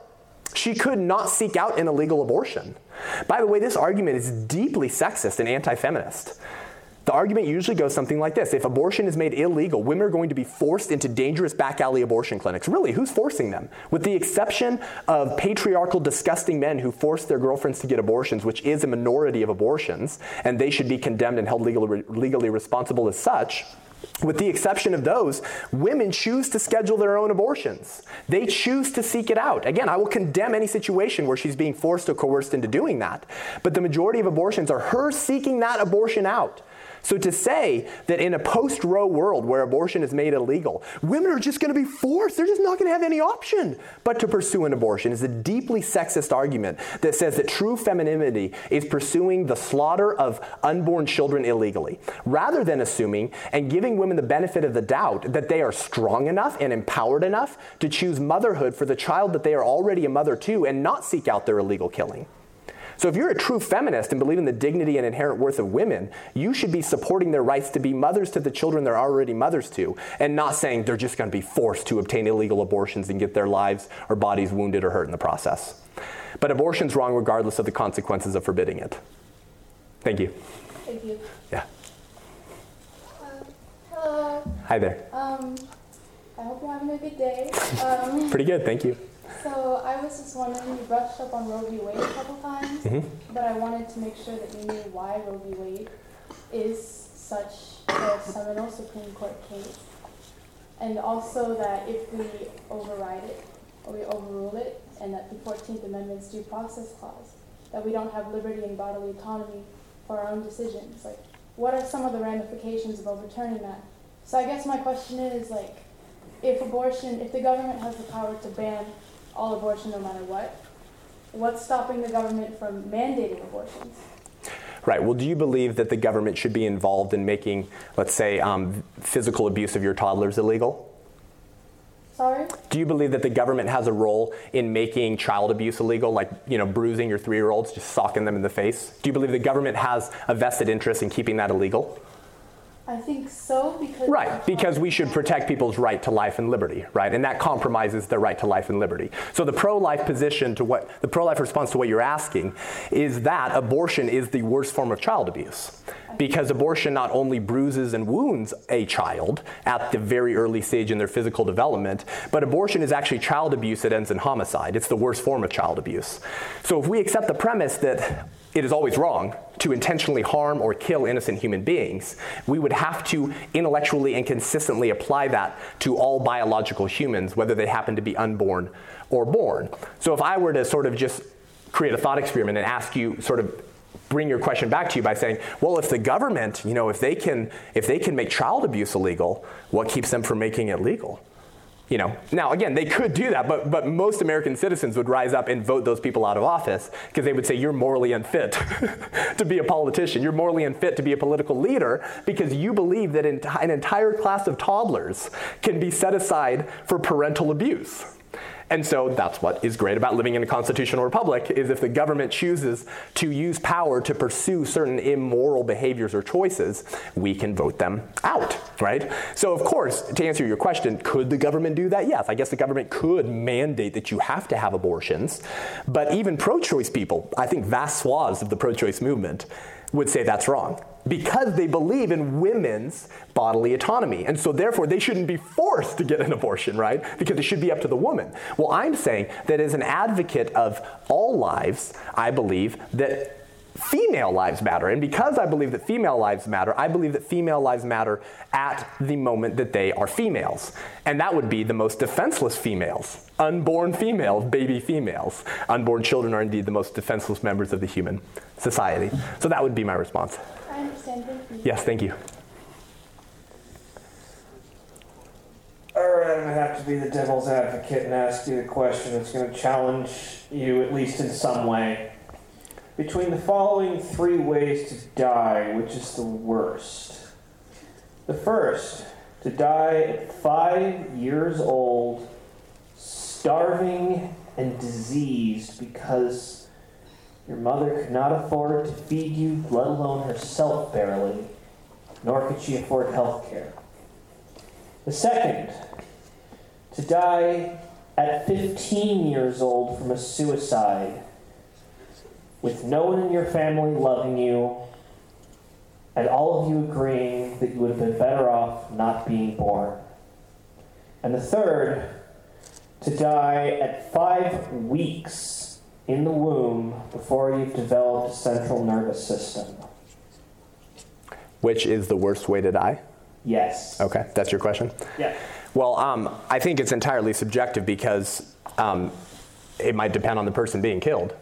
She could not seek out an illegal abortion. By the way, this argument is deeply sexist and anti feminist. The argument usually goes something like this If abortion is made illegal, women are going to be forced into dangerous back alley abortion clinics. Really, who's forcing them? With the exception of patriarchal, disgusting men who force their girlfriends to get abortions, which is a minority of abortions, and they should be condemned and held legally, legally responsible as such. With the exception of those, women choose to schedule their own abortions. They choose to seek it out. Again, I will condemn any situation where she's being forced or coerced into doing that. But the majority of abortions are her seeking that abortion out. So to say that in a post Roe world where abortion is made illegal, women are just going to be forced, they're just not going to have any option but to pursue an abortion is a deeply sexist argument that says that true femininity is pursuing the slaughter of unborn children illegally, rather than assuming and giving women the benefit of the doubt that they are strong enough and empowered enough to choose motherhood for the child that they are already a mother to and not seek out their illegal killing. So if you're a true feminist and believe in the dignity and inherent worth of women, you should be supporting their rights to be mothers to the children they're already mothers to, and not saying they're just going to be forced to obtain illegal abortions and get their lives or bodies wounded or hurt in the process. But abortion's wrong regardless of the consequences of forbidding it. Thank you. Thank you. Yeah. Uh, hello. Hi there. Um, I hope you're having a good day. Um, Pretty good, thank you. So I was just wondering, you brushed up on Roe v. Wade a couple times, Mhm. but I wanted to make sure that you knew why Roe v. Wade is such a seminal Supreme Court case. And also that if we override it, or we overrule it, and that the Fourteenth Amendment's due process clause, that we don't have liberty and bodily autonomy for our own decisions. Like, what are some of the ramifications of overturning that? So I guess my question is, like, if abortion, if the government has the power to ban all abortion no matter what. What's stopping the government from mandating abortions? Right. Well, do you believe that the government should be involved in making, let's say, um, physical abuse of your toddlers illegal? Sorry? Do you believe that the government has a role in making child abuse illegal, like you know, bruising your three-year-olds, just socking them in the face? Do you believe the government has a vested interest in keeping that illegal? I think so because Right, because we should protect people's right to life and liberty, right? And that compromises their right to life and liberty. So the pro-life position to what the pro-life response to what you're asking is that abortion is the worst form of child abuse. Because abortion not only bruises and wounds a child at the very early stage in their physical development, but abortion is actually child abuse that ends in homicide. It's the worst form of child abuse. So if we accept the premise that it is always wrong to intentionally harm or kill innocent human beings, we would have to intellectually and consistently apply that to all biological humans, whether they happen to be unborn or born. So if I were to sort of just create a thought experiment and ask you sort of bring your question back to you by saying, well, if the government, you know, if they can if they can make child abuse illegal, what keeps them from making it legal? You know, now again, they could do that, but, but most American citizens would rise up and vote those people out of office because they would say, You're morally unfit to be a politician. You're morally unfit to be a political leader because you believe that an entire class of toddlers can be set aside for parental abuse. And so that's what is great about living in a constitutional republic is if the government chooses to use power to pursue certain immoral behaviors or choices, we can vote them out, right? So of course, to answer your question, could the government do that? Yes, I guess the government could mandate that you have to have abortions. But even pro-choice people, I think vast swaths of the pro-choice movement would say that's wrong because they believe in women's bodily autonomy. And so, therefore, they shouldn't be forced to get an abortion, right? Because it should be up to the woman. Well, I'm saying that as an advocate of all lives, I believe that female lives matter. And because I believe that female lives matter, I believe that female lives matter at the moment that they are females. And that would be the most defenseless females, unborn females, baby females. Unborn children are indeed the most defenseless members of the human society. So that would be my response. I understand. Thank you. Yes, thank you. All right, I'm gonna have to be the devil's advocate and ask you a question that's gonna challenge you at least in some way. Between the following three ways to die, which is the worst? The first, to die at five years old, starving and diseased because your mother could not afford to feed you, let alone herself barely, nor could she afford health care. The second, to die at 15 years old from a suicide with no one in your family loving you and all of you agreeing that you would have been better off not being born. And the third, to die at five weeks in the womb before you've developed a central nervous system. Which is the worst way to die? Yes. Okay, that's your question? Yeah. Well, um, I think it's entirely subjective because um, it might depend on the person being killed,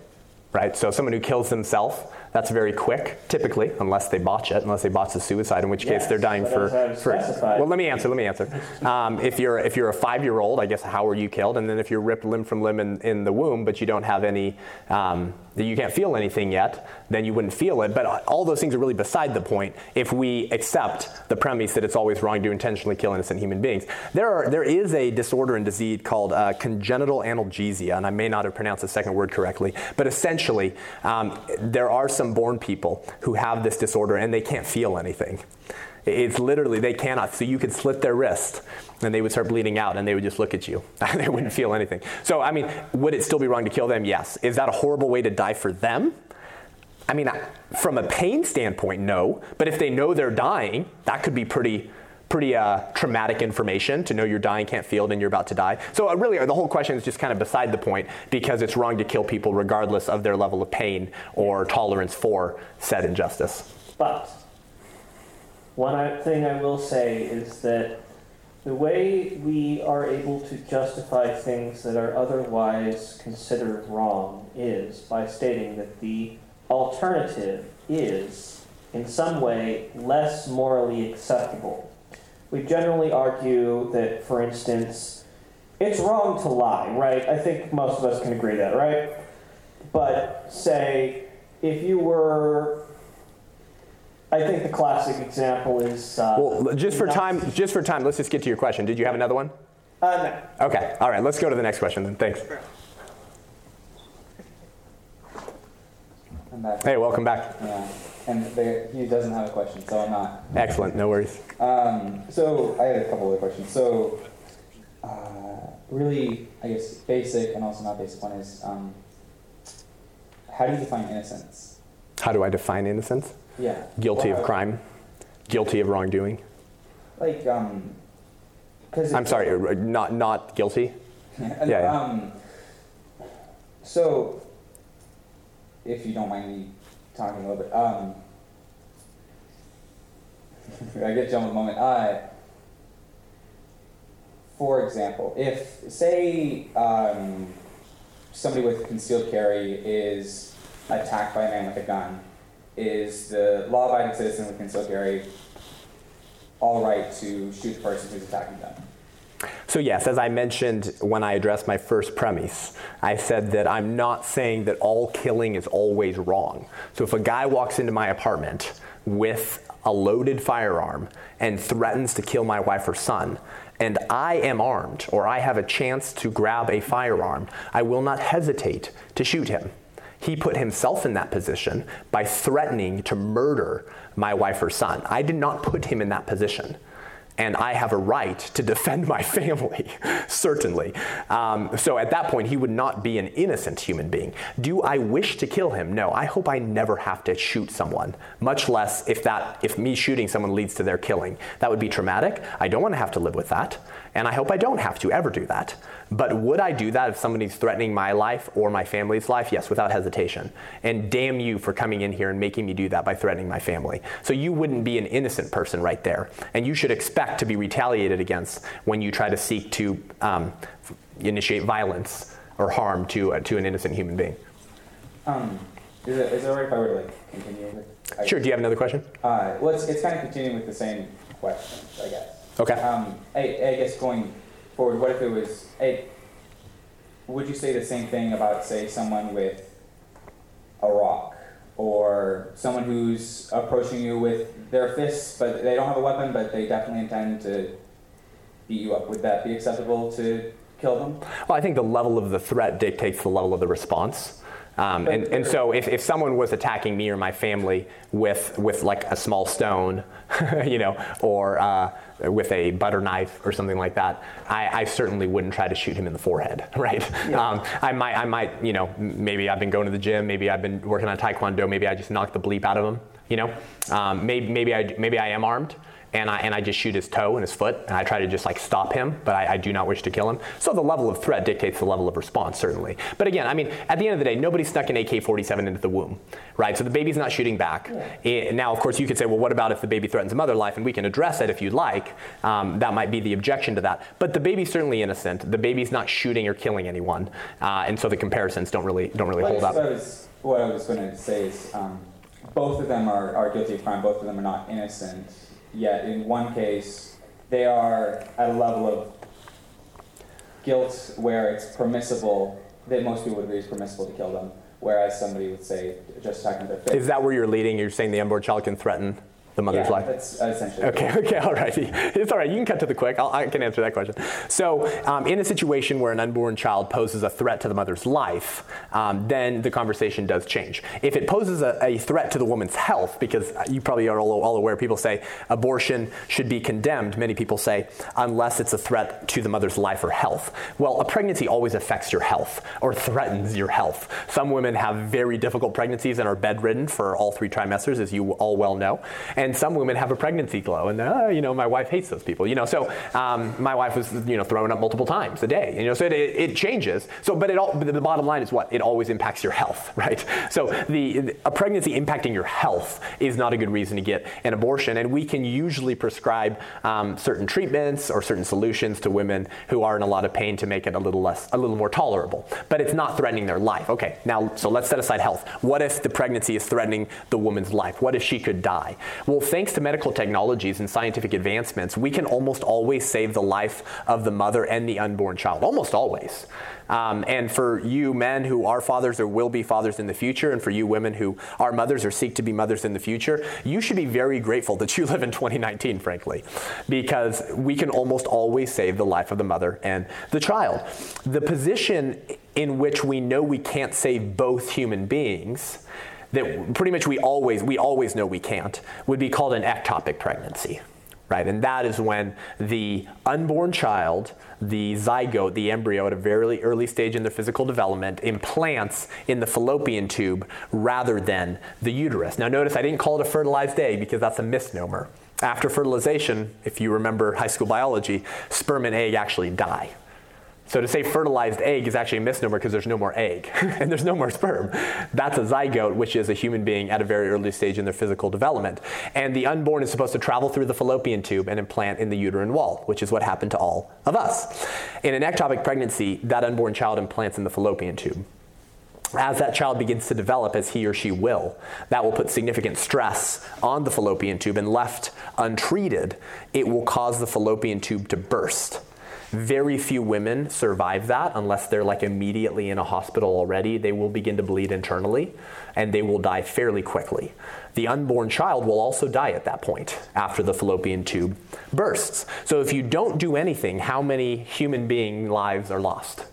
right? So someone who kills themselves, that's very quick, typically, unless they botch it, unless they botch the suicide, in which case they're dying for. for well, let me answer. Let me answer. Um, if you're if you're a five-year-old, I guess how were you killed? And then if you're ripped limb from limb in, in the womb, but you don't have any, um, you can't feel anything yet, then you wouldn't feel it. But all those things are really beside the point. If we accept the premise that it's always wrong to intentionally kill innocent human beings, there are there is a disorder and disease called uh, congenital analgesia, and I may not have pronounced the second word correctly, but essentially, um, there are some born people who have this disorder and they can't feel anything. It's literally, they cannot. So you could slit their wrist and they would start bleeding out and they would just look at you. they wouldn't feel anything. So, I mean, would it still be wrong to kill them? Yes. Is that a horrible way to die for them? I mean, from a pain standpoint, no. But if they know they're dying, that could be pretty, pretty uh, traumatic information to know you're dying, can't feel and you're about to die. So, uh, really, the whole question is just kind of beside the point because it's wrong to kill people regardless of their level of pain or tolerance for said injustice. But one thing I will say is that the way we are able to justify things that are otherwise considered wrong is by stating that the alternative is, in some way, less morally acceptable. We generally argue that, for instance, it's wrong to lie, right? I think most of us can agree that, right? But say, if you were I think the classic example is. Uh, Well, just for not- time, just for time, let's just get to your question. Did you have another one? Uh, no. Okay. All right. Let's go to the next question then. Thanks. I'm back. Hey, welcome back. Yeah, and there, he doesn't have a question, so I'm not. Excellent. No worries. Um, so I had a couple other questions. So, uh, really, I guess basic and also not basic one is, um, how do you define innocence? How do I define innocence? Yeah. Guilty Well, of crime. Guilty of wrongdoing. Like, um, because I'm sorry. uh, Not not guilty. Yeah, yeah. Um, so, if you don't mind me talking a little bit, um, I get on the moment. Uh, for example, if say um, somebody with concealed carry is attacked by a man with a gun, is the law-abiding citizen with concealed carry all right to shoot the person who's attacking them? So, yes, as I mentioned when I addressed my first premise, I said that I'm not saying that all killing is always wrong. So, if a guy walks into my apartment with a loaded firearm and threatens to kill my wife or son, and I am armed or I have a chance to grab a firearm, I will not hesitate to shoot him. He put himself in that position by threatening to murder my wife or son. I did not put him in that position and I have a right to defend my family, certainly. Um, so at that point, he would not be an innocent human being. Do I wish to kill him? No. I hope I never have to shoot someone, much less if that if me shooting someone leads to their killing. That would be traumatic. I don't want to have to live with that, and I hope I don't have to ever do that. But would I do that if somebody's threatening my life or my family's life? Yes, without hesitation. And damn you for coming in here and making me do that by threatening my family. So you wouldn't be an innocent person right there. And you should expect to be retaliated against when you try to seek to um, initiate violence or harm to, uh, to an innocent human being. Um, is, it, is it alright if I were to like continue with it? I- Sure, do you have another question? Uh, well, it's, it's kind of continuing with the same question, I guess. Okay. Um, I, I guess going forward, what if it was, a, would you say the same thing about, say, someone with a rock? Or someone who's approaching you with their fists, but they don't have a weapon, but they definitely intend to beat you up? Would that be acceptable to kill them? Well, I think the level of the threat dictates the level of the response. Um, and, and so if, if someone was attacking me or my family with, with like a small stone, you know, or uh, with a butter knife or something like that, I, I certainly wouldn't try to shoot him in the forehead, right? Um, I might, I might, you know, maybe I've been going to the gym, maybe I've been working on taekwondo, maybe I just knock the bleep out of him, you know? Um, maybe, maybe I, maybe I am armed and I, and I just shoot his toe and his foot, and I try to just like stop him, but I, I do not wish to kill him. So the level of threat dictates the level of response, certainly. But again, I mean, at the end of the day, nobody snuck an AK-47 into the womb, right? So the baby's not shooting back. Eh, now, of course, you could say, well, what about if the baby threatens a mother life? And we can address it if you'd like. Um, that might be the objection to that. But the baby's certainly innocent. The baby's not shooting or killing anyone, uh, and so the comparisons don't really don't really Well, hold up. what I was going to say is um, both of them are, are guilty of crime, both of them are not innocent. Yet in one case, they are at a level of guilt where it's permissible, that most people would agree is permissible to kill them, whereas somebody would say just attacking their face. Is that where you're leading? You're saying the unborn child can threaten the mother's yeah, life? that's essentially Okay, okay, all right. It's all right. You can cut to the quick. I'll, I can answer that question. So, um, in a situation where an unborn child poses a threat to the mother's life, um, then the conversation does change. If it poses a, a threat to the woman's health, because you probably are all, all aware, people say abortion should be condemned. Many people say unless it's a threat to the mother's life or health. Well, a pregnancy always affects your health or threatens your health. Some women have very difficult pregnancies and are bedridden for all three trimesters, as you all well know. And some women have a pregnancy glow, and uh, you know my wife hates those people. You know, so um, my wife was you know throwing up multiple times a day. You know, so it, it changes. So, but it all. But the bottom line is what it always impacts your health, right? So the a pregnancy impacting your health is not a good reason to get an abortion, and we can usually prescribe um, certain treatments or certain solutions to women who are in a lot of pain to make it a little less, a little more tolerable. But it's not threatening their life. Okay, now so let's set aside health. What if the pregnancy is threatening the woman's life? What if she could die? Well, thanks to medical technologies and scientific advancements, we can almost always save the life of the mother and the unborn child. Almost always. Um, and for you men who are fathers or will be fathers in the future, and for you women who are mothers or seek to be mothers in the future, you should be very grateful that you live in 2019, frankly, because we can almost always save the life of the mother and the child. The position in which we know we can't save both human beings that pretty much we always we always know we can't would be called an ectopic pregnancy right? And that is when the unborn child the zygote the embryo at a very early stage in their physical development implants in the fallopian tube rather than the uterus. Now notice i didn't call it a fertilized egg because that's a misnomer. After fertilization if you remember high school biology sperm and egg actually die so to say fertilized egg is actually a misnomer because there's no more egg and there's no more sperm. That's a zygote, which is a human being at a very early stage in their physical development. And the unborn is supposed to travel through the fallopian tube and implant in the uterine wall, which is what happened to all of us. In an ectopic pregnancy, that unborn child implants in the fallopian tube. As that child begins to develop, as he or she will, that will put significant stress on the fallopian tube, and left untreated, it will cause the fallopian tube to burst Very few women survive that unless they're like immediately in a hospital already. They will begin to bleed internally and they will die fairly quickly. The unborn child will also die at that point after the fallopian tube bursts. So if you don't do anything, how many human being lives are lost?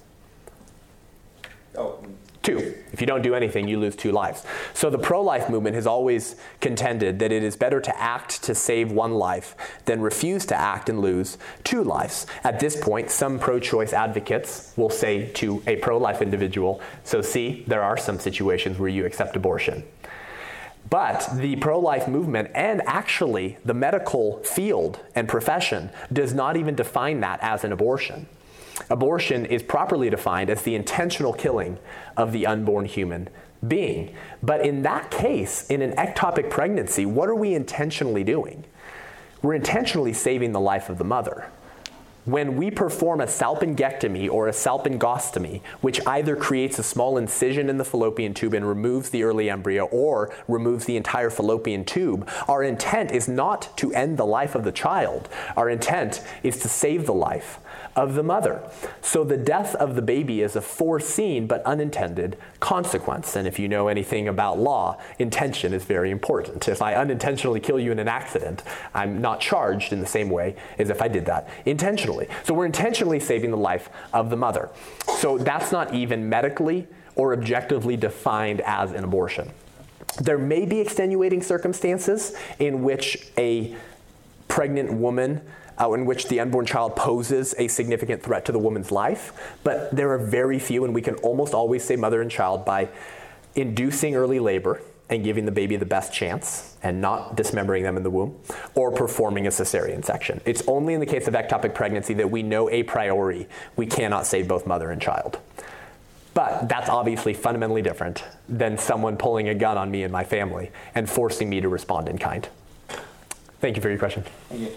Oh, Two. If you don't do anything, you lose two lives. So the pro life movement has always contended that it is better to act to save one life than refuse to act and lose two lives. At this point, some pro choice advocates will say to a pro life individual, So, see, there are some situations where you accept abortion. But the pro life movement and actually the medical field and profession does not even define that as an abortion. Abortion is properly defined as the intentional killing of the unborn human being. But in that case, in an ectopic pregnancy, what are we intentionally doing? We're intentionally saving the life of the mother. When we perform a salpingectomy or a salpingostomy, which either creates a small incision in the fallopian tube and removes the early embryo or removes the entire fallopian tube, our intent is not to end the life of the child. Our intent is to save the life of the mother. So the death of the baby is a foreseen but unintended consequence. And if you know anything about law, intention is very important. If I unintentionally kill you in an accident, I'm not charged in the same way as if I did that intentionally. So we're intentionally saving the life of the mother. So that's not even medically or objectively defined as an abortion. There may be extenuating circumstances in which a pregnant woman uh, in which the unborn child poses a significant threat to the woman's life, but there are very few, and we can almost always say mother and child by inducing early labor and giving the baby the best chance and not dismembering them in the womb, or performing a cesarean section. It's only in the case of ectopic pregnancy that we know a priori we cannot save both mother and child. But that's obviously fundamentally different than someone pulling a gun on me and my family and forcing me to respond in kind. Thank you for your question. thank you.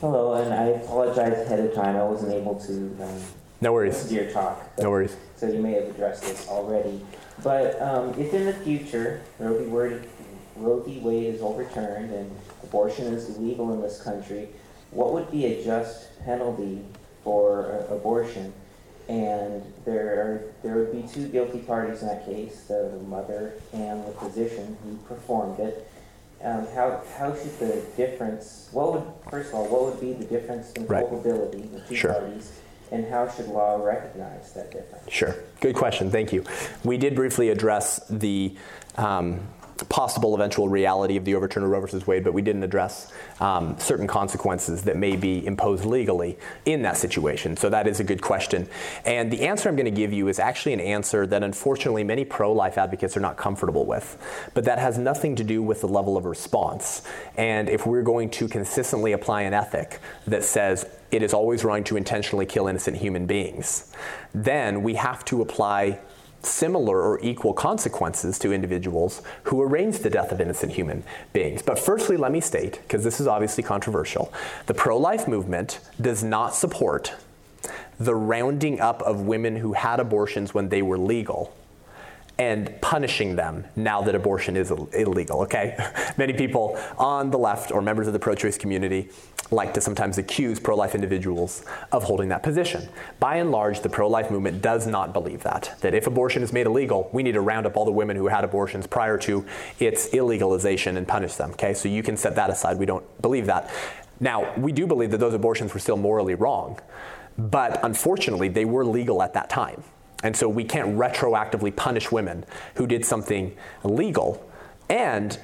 Hello, and I apologize ahead of time. I wasn't able to um, No listen worries. to your talk. but- No worries. So you may have addressed this already. But um, if in the future Roe v. Wade, Roe v. Wade is overturned and abortion is illegal in this country, what would be a just penalty for uh, abortion? And there are, there would be two guilty parties in that case, the mother and the physician who performed it. Um, how, how should the difference, what would, first of all, what would be the difference in Right. culpability, the two Sure. parties? And how should law recognize that difference? Sure. Good question. Thank you. We did briefly address the um, possible eventual reality of the overturn of Roe versus Wade, but we didn't address um, certain consequences that may be imposed legally in that situation. So that is a good question. And the answer I'm going to give you is actually an answer that unfortunately many pro life advocates are not comfortable with. But that has nothing to do with the level of response. And if we're going to consistently apply an ethic that says it is always wrong to intentionally kill innocent human beings, then we have to apply similar or equal consequences to individuals who arrange the death of innocent human beings. But firstly, let me state, because this is obviously controversial, the pro life movement does not support the rounding up of women who had abortions when they were legal and punishing them now that abortion is illegal, okay? Many people on the left or members of the pro choice community like to sometimes accuse pro life individuals of holding that position. By and large, the pro life movement does not believe that. That if abortion is made illegal, we need to round up all the women who had abortions prior to its illegalization and punish them, okay? So you can set that aside. We don't believe that. Now, we do believe that those abortions were still morally wrong, but unfortunately, they were legal at that time. And so we can't retroactively punish women who did something illegal and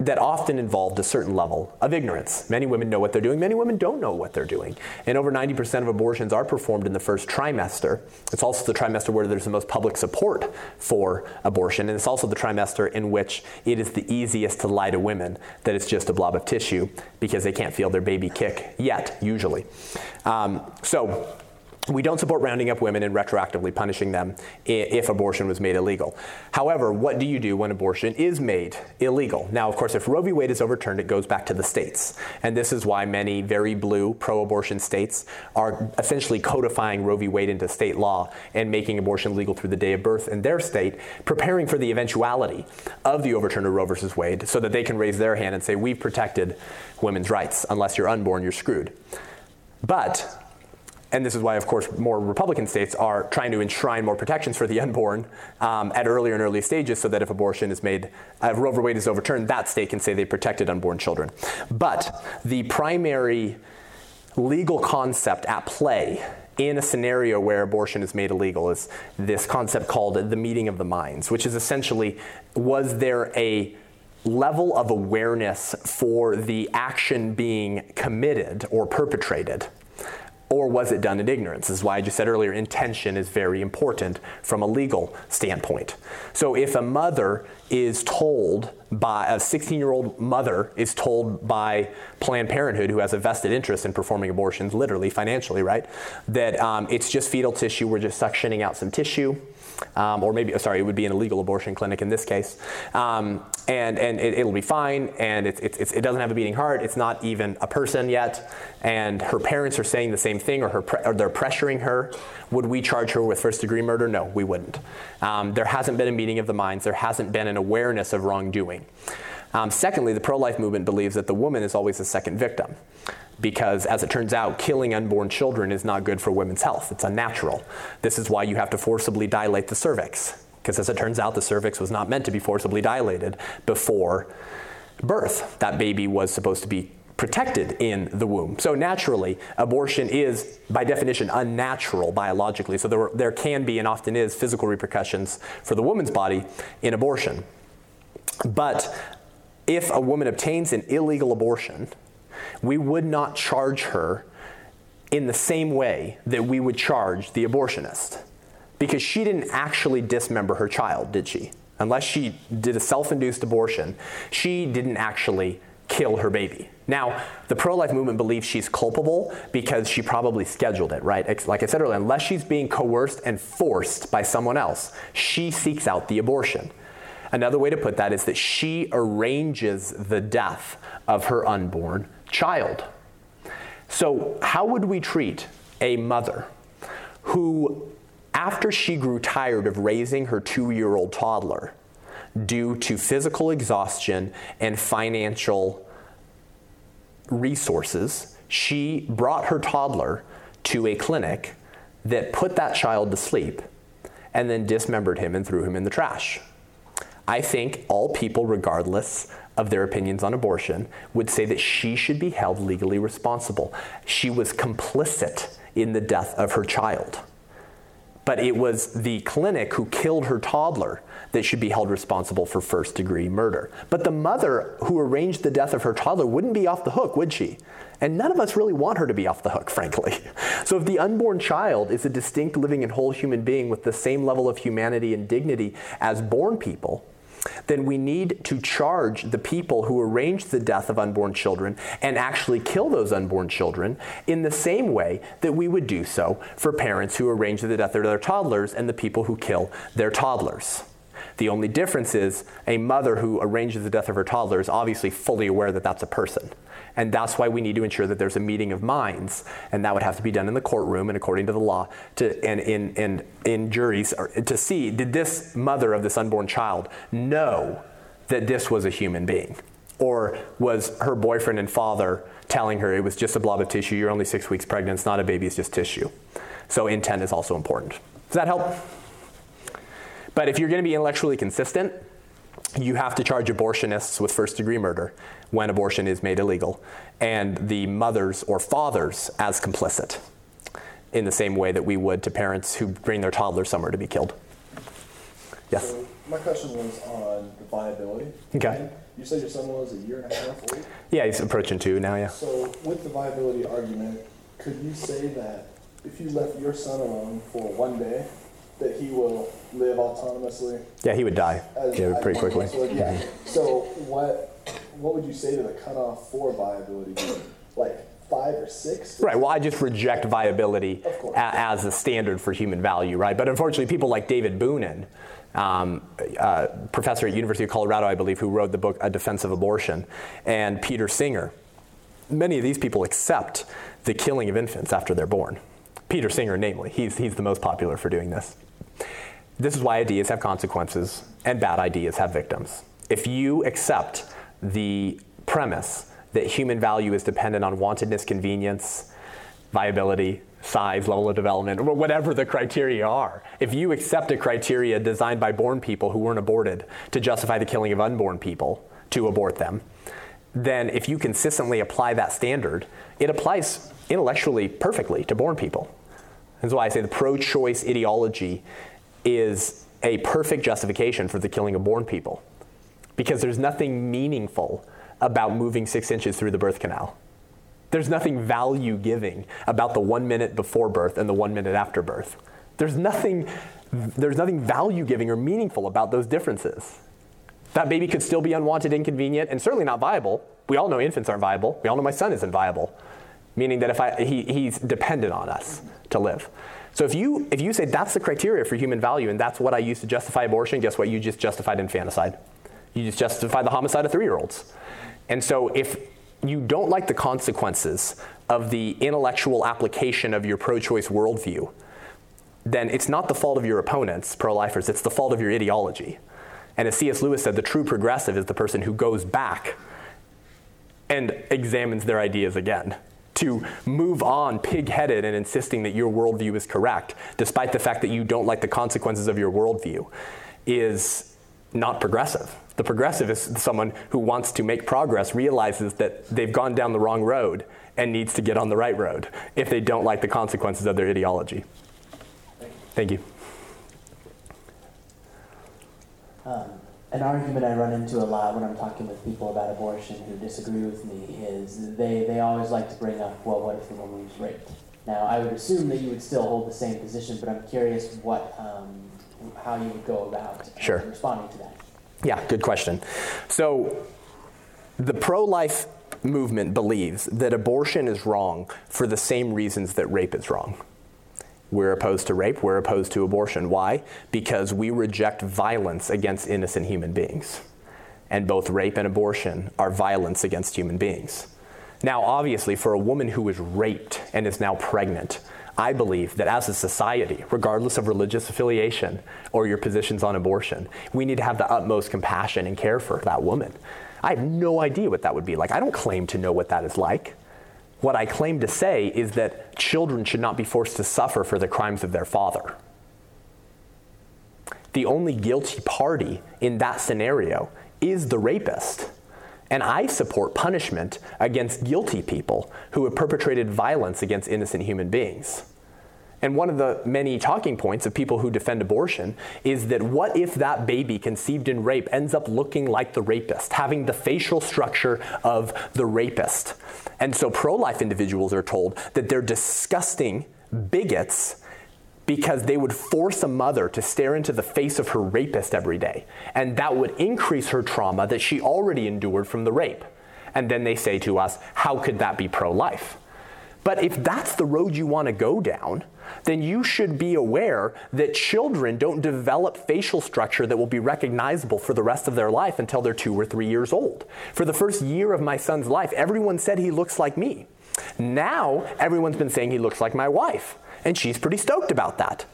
that often involved a certain level of ignorance. Many women know what they're doing, many women don't know what they're doing. And over 90% of abortions are performed in the first trimester. It's also the trimester where there's the most public support for abortion, and it's also the trimester in which it is the easiest to lie to women that it's just a blob of tissue because they can't feel their baby kick yet, usually. Um, so we don't support rounding up women and retroactively punishing them if abortion was made illegal. However, what do you do when abortion is made illegal? Now, of course, if Roe v. Wade is overturned, it goes back to the states. And this is why many very blue pro abortion states are essentially codifying Roe v. Wade into state law and making abortion legal through the day of birth in their state, preparing for the eventuality of the overturn of Roe v. Wade so that they can raise their hand and say, We've protected women's rights. Unless you're unborn, you're screwed. But and this is why, of course, more Republican states are trying to enshrine more protections for the unborn um, at earlier and early stages so that if abortion is made, if Roe v. Wade is overturned, that state can say they protected unborn children. But the primary legal concept at play in a scenario where abortion is made illegal is this concept called the meeting of the minds, which is essentially was there a level of awareness for the action being committed or perpetrated or was it done in ignorance? This is why I just said earlier intention is very important from a legal standpoint. So if a mother is told by a 16 year old mother is told by Planned Parenthood, who has a vested interest in performing abortions, literally financially, right, that um, it's just fetal tissue, we're just suctioning out some tissue um, or maybe, sorry, it would be an illegal abortion clinic in this case. Um, and and it, will be fine, and it's, it's, it doesn't have a beating heart, it's not even a person yet, and her parents are saying the same thing, or, her pre- or they're pressuring her. Would we charge her with first degree murder? No, we wouldn't. Um, there hasn't been a meeting of the minds, there hasn't been an awareness of wrongdoing. Um, secondly, the pro life movement believes that the woman is always the second victim because, as it turns out, killing unborn children is not good for women's health. It's unnatural. This is why you have to forcibly dilate the cervix, because, as it turns out, the cervix was not meant to be forcibly dilated before birth. That baby was supposed to be protected in the womb. So naturally, abortion is by definition unnatural biologically. So there, there can be and often is physical repercussions for the woman's body in abortion. But if a woman obtains an illegal abortion, we would not charge her in the same way that we would charge the abortionist. Because she didn't actually dismember her child, did she? Unless she did a self induced abortion, she didn't actually kill her baby. Now, the pro life movement believes she's culpable because she probably scheduled it, right? Like I said earlier, unless she's being coerced and forced by someone else, she seeks out the abortion. Another way to put that is that she arranges the death of her unborn child. So, how would we treat a mother who, after she grew tired of raising her two year old toddler due to physical exhaustion and financial resources, she brought her toddler to a clinic that put that child to sleep and then dismembered him and threw him in the trash? I think all people, regardless of their opinions on abortion would say that she should be held legally responsible. She was complicit in the death of her child. But it was the clinic who killed her toddler that should be held responsible for first degree murder. But the mother who arranged the death of her toddler wouldn't be off the hook, would she? And none of us really want her to be off the hook, frankly. So if the unborn child is a distinct living and whole human being with the same level of humanity and dignity as born people, then we need to charge the people who arranged the death of unborn children and actually kill those unborn children in the same way that we would do so for parents who arrange the death of their toddlers and the people who kill their toddlers. The only difference is a mother who arranges the death of her toddler is obviously fully aware that that's a person. And that's why we need to ensure that there's a meeting of minds, and that would have to be done in the courtroom and according to the law, to, and in, in, in juries, to see did this mother of this unborn child know that this was a human being? Or was her boyfriend and father telling her it was just a blob of tissue, you're only six weeks pregnant, it's not a baby, it's just tissue? So intent is also important. Does that help? But if you're going to be intellectually consistent, you have to charge abortionists with first degree murder when abortion is made illegal, and the mothers or fathers as complicit in the same way that we would to parents who bring their toddler somewhere to be killed. Yes? So my question was on the viability. Okay. You said your son was a year and a half old? Yeah, he's approaching two now, yeah. So with the viability argument, could you say that if you left your son alone for one day, that he will live autonomously. Yeah, he would die. As, yeah, pretty quickly. yeah. So what what would you say to the cutoff for viability? Like five or six. Right. Well, I just reject viability a- as a standard for human value, right? But unfortunately, people like David Boonin, um, uh, professor at University of Colorado, I believe, who wrote the book A Defense of Abortion, and Peter Singer, many of these people accept the killing of infants after they're born. Peter Singer, namely, he's, he's the most popular for doing this. This is why ideas have consequences and bad ideas have victims. If you accept the premise that human value is dependent on wantedness, convenience, viability, size, level of development, or whatever the criteria are, if you accept a criteria designed by born people who weren't aborted to justify the killing of unborn people to abort them, then if you consistently apply that standard, it applies intellectually perfectly to born people. That's why I say the pro choice ideology is a perfect justification for the killing of born people. Because there's nothing meaningful about moving six inches through the birth canal. There's nothing value giving about the one minute before birth and the one minute after birth. There's nothing, there's nothing value giving or meaningful about those differences. That baby could still be unwanted, inconvenient, and certainly not viable. We all know infants aren't viable. We all know my son isn't viable, meaning that if I, he, he's dependent on us to live. So if you, if you say that's the criteria for human value and that's what I use to justify abortion, guess what? You just justified infanticide. You just justified the homicide of three year olds. And so if you don't like the consequences of the intellectual application of your pro choice worldview, then it's not the fault of your opponents, pro lifers, it's the fault of your ideology. And as C.S. Lewis said, the true progressive is the person who goes back and examines their ideas again. To move on pig headed and insisting that your worldview is correct, despite the fact that you don't like the consequences of your worldview, is not progressive. The progressive is someone who wants to make progress, realizes that they've gone down the wrong road, and needs to get on the right road if they don't like the consequences of their ideology. Thank you. Um, an argument I run into a lot when I'm talking with people about abortion who disagree with me is they, they always like to bring up, well, what if the woman was raped? Now, I would assume that you would still hold the same position, but I'm curious what, um, how you would go about uh, Sure. responding to that. Yeah, good question. So, the pro life movement believes that abortion is wrong for the same reasons that rape is wrong. We're opposed to rape, we're opposed to abortion. Why? Because we reject violence against innocent human beings. And both rape and abortion are violence against human beings. Now, obviously, for a woman who was raped and is now pregnant, I believe that as a society, regardless of religious affiliation or your positions on abortion, we need to have the utmost compassion and care for that woman. I have no idea what that would be like. I don't claim to know what that is like. What I claim to say is that children should not be forced to suffer for the crimes of their father. The only guilty party in that scenario is the rapist. And I support punishment against guilty people who have perpetrated violence against innocent human beings. And one of the many talking points of people who defend abortion is that what if that baby conceived in rape ends up looking like the rapist, having the facial structure of the rapist? And so pro life individuals are told that they're disgusting bigots because they would force a mother to stare into the face of her rapist every day. And that would increase her trauma that she already endured from the rape. And then they say to us, how could that be pro life? But if that's the road you want to go down, then you should be aware that children don't develop facial structure that will be recognizable for the rest of their life until they're two or three years old. For the first year of my son's life, everyone said he looks like me. Now, everyone's been saying he looks like my wife, and she's pretty stoked about that.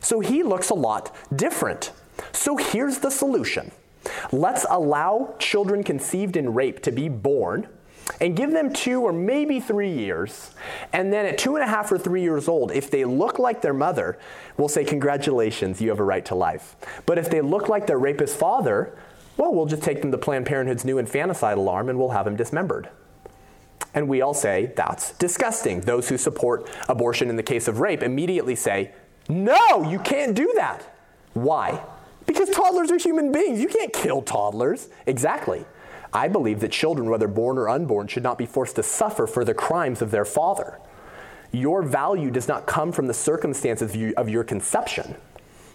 So he looks a lot different. So here's the solution let's allow children conceived in rape to be born and give them two or maybe three years. And then at two and a half or three years old, if they look like their mother, we'll say, Congratulations, you have a right to life. But if they look like their rapist father, well, we'll just take them to Planned Parenthood's new infanticide alarm and we'll have them dismembered. And we all say, That's disgusting. Those who support abortion in the case of rape immediately say, No, you can't do that. Why? Because toddlers are human beings. You can't kill toddlers. Exactly. I believe that children, whether born or unborn, should not be forced to suffer for the crimes of their father. Your value does not come from the circumstances of, your conception.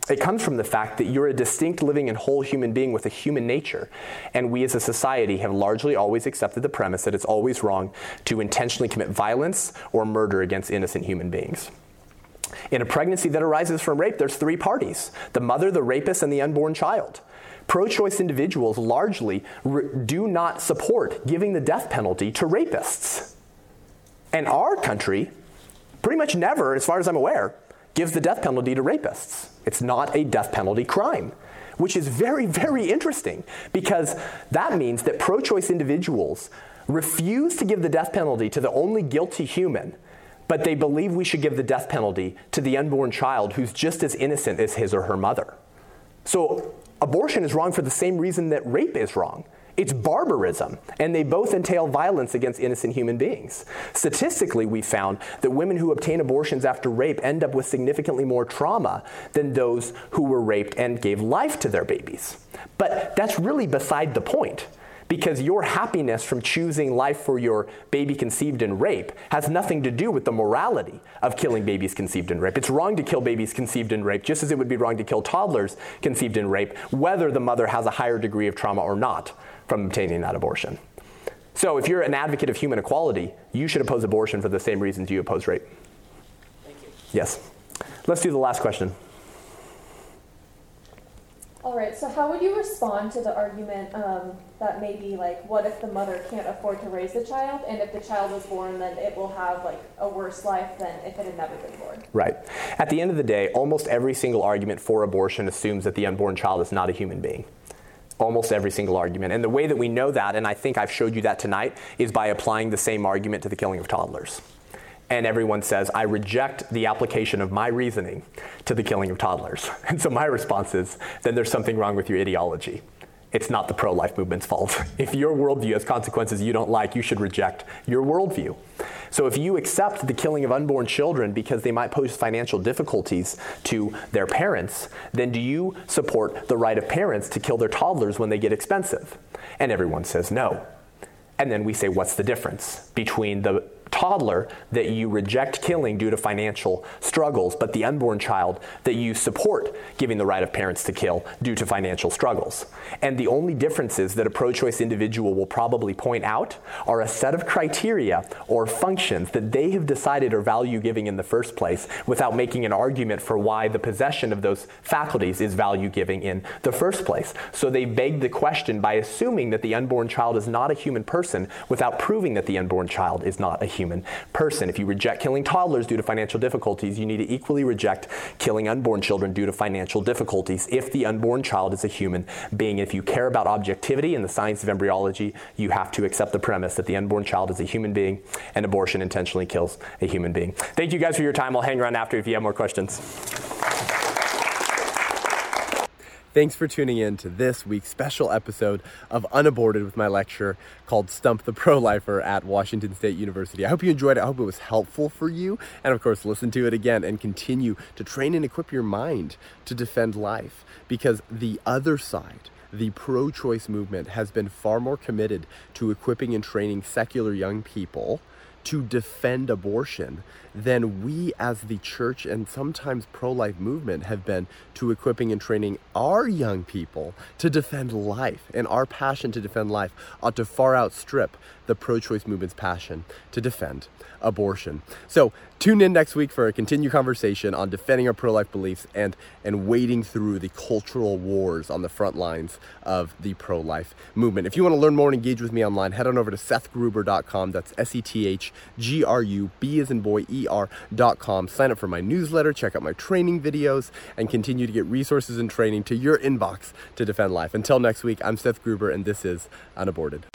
It comes from the fact that you're a distinct, living, and whole human being with a human nature. And we as a society have largely always accepted the premise that it's always wrong to intentionally commit violence or murder against innocent human beings. In a pregnancy that arises from rape, there's three parties the mother, the rapist, and the unborn child. Pro choice individuals largely re- do not support giving the death penalty to rapists. And our country, pretty much never, as far as I'm aware, gives the death penalty to rapists. It's not a death penalty crime, which is very, very interesting because that means that pro choice individuals refuse to give the death penalty to the only guilty human, but they believe we should give the death penalty to the unborn child who's just as innocent as his or her mother. So abortion is wrong for the same reason that rape is wrong. It's barbarism, and they both entail violence against innocent human beings. Statistically, we found that women who obtain abortions after rape end up with significantly more trauma than those who were raped and gave life to their babies. But that's really beside the point because your happiness from choosing life for your baby conceived in rape has nothing to do with the morality of killing babies conceived in rape. It's wrong to kill babies conceived in rape, just as it would be wrong to kill toddlers conceived in rape, whether the mother has a higher degree of trauma or not from obtaining that abortion. So, if you're an advocate of human equality, you should oppose abortion for the same reasons you oppose rape. Thank you. Yes. Let's do the last question. All right, so how would you respond to the argument um, that maybe, like, what if the mother can't afford to raise the child, and if the child is born, then it will have, like, a worse life than if it had never been born? Right. At the end of the day, almost every single argument for abortion assumes that the unborn child is not a human being. Almost every single argument. And the way that we know that, and I think I've showed you that tonight, is by applying the same argument to the killing of toddlers and everyone says, I reject the application of my reasoning to the killing of toddlers. And so my response is, then there's something wrong with your ideology. It's not the pro life movement's fault. If your worldview has consequences you don't like, you should reject your worldview. So if you accept the killing of unborn children because they might pose financial difficulties to their parents, then do you support the right of parents to kill their toddlers when they get expensive? And everyone says no. And then we say, what's the difference between the toddler that you reject killing due to financial struggles, but the unborn child that you support giving the right of parents to kill due to financial struggles. And the only differences that a pro choice individual will probably point out are a set of criteria or functions that they have decided are value giving in the first place without making an argument for why the possession of those faculties is value giving in the first place. So they beg the question by assuming that the unborn child is not a human person without proving that the unborn child is not a human human person. If you reject killing toddlers due to financial difficulties, you need to equally reject killing unborn children due to financial difficulties if the unborn child is a human being. If you care about objectivity and the science of embryology, you have to accept the premise that the unborn child is a human being and abortion intentionally kills a human being. Thank you guys for your time. I'll hang around after if you have more questions. Thanks for tuning in to this week's special episode of Unaborted with my lecture called Stump the Pro Lifer at Washington State University. I hope you enjoyed it. I hope it was helpful for you. And of course, listen to it again and continue to train and equip your mind to defend life because the other side, the pro choice movement, has been far more committed to equipping and training secular young people to defend abortion than we as the church and sometimes pro-life movement have been to equipping and training our young people to defend life. And our passion to defend life ought to far outstrip the pro-choice movement's passion to defend abortion so tune in next week for a continued conversation on defending our pro-life beliefs and and wading through the cultural wars on the front lines of the pro-life movement if you want to learn more and engage with me online head on over to sethgruber.com that's s-e-t-h-g-r-u-b as in boy er.com. Sign up for my newsletter, check out my training videos, and continue to get resources and training to your inbox to defend life. Until next week, I'm Seth Gruber, and this is Unaborted.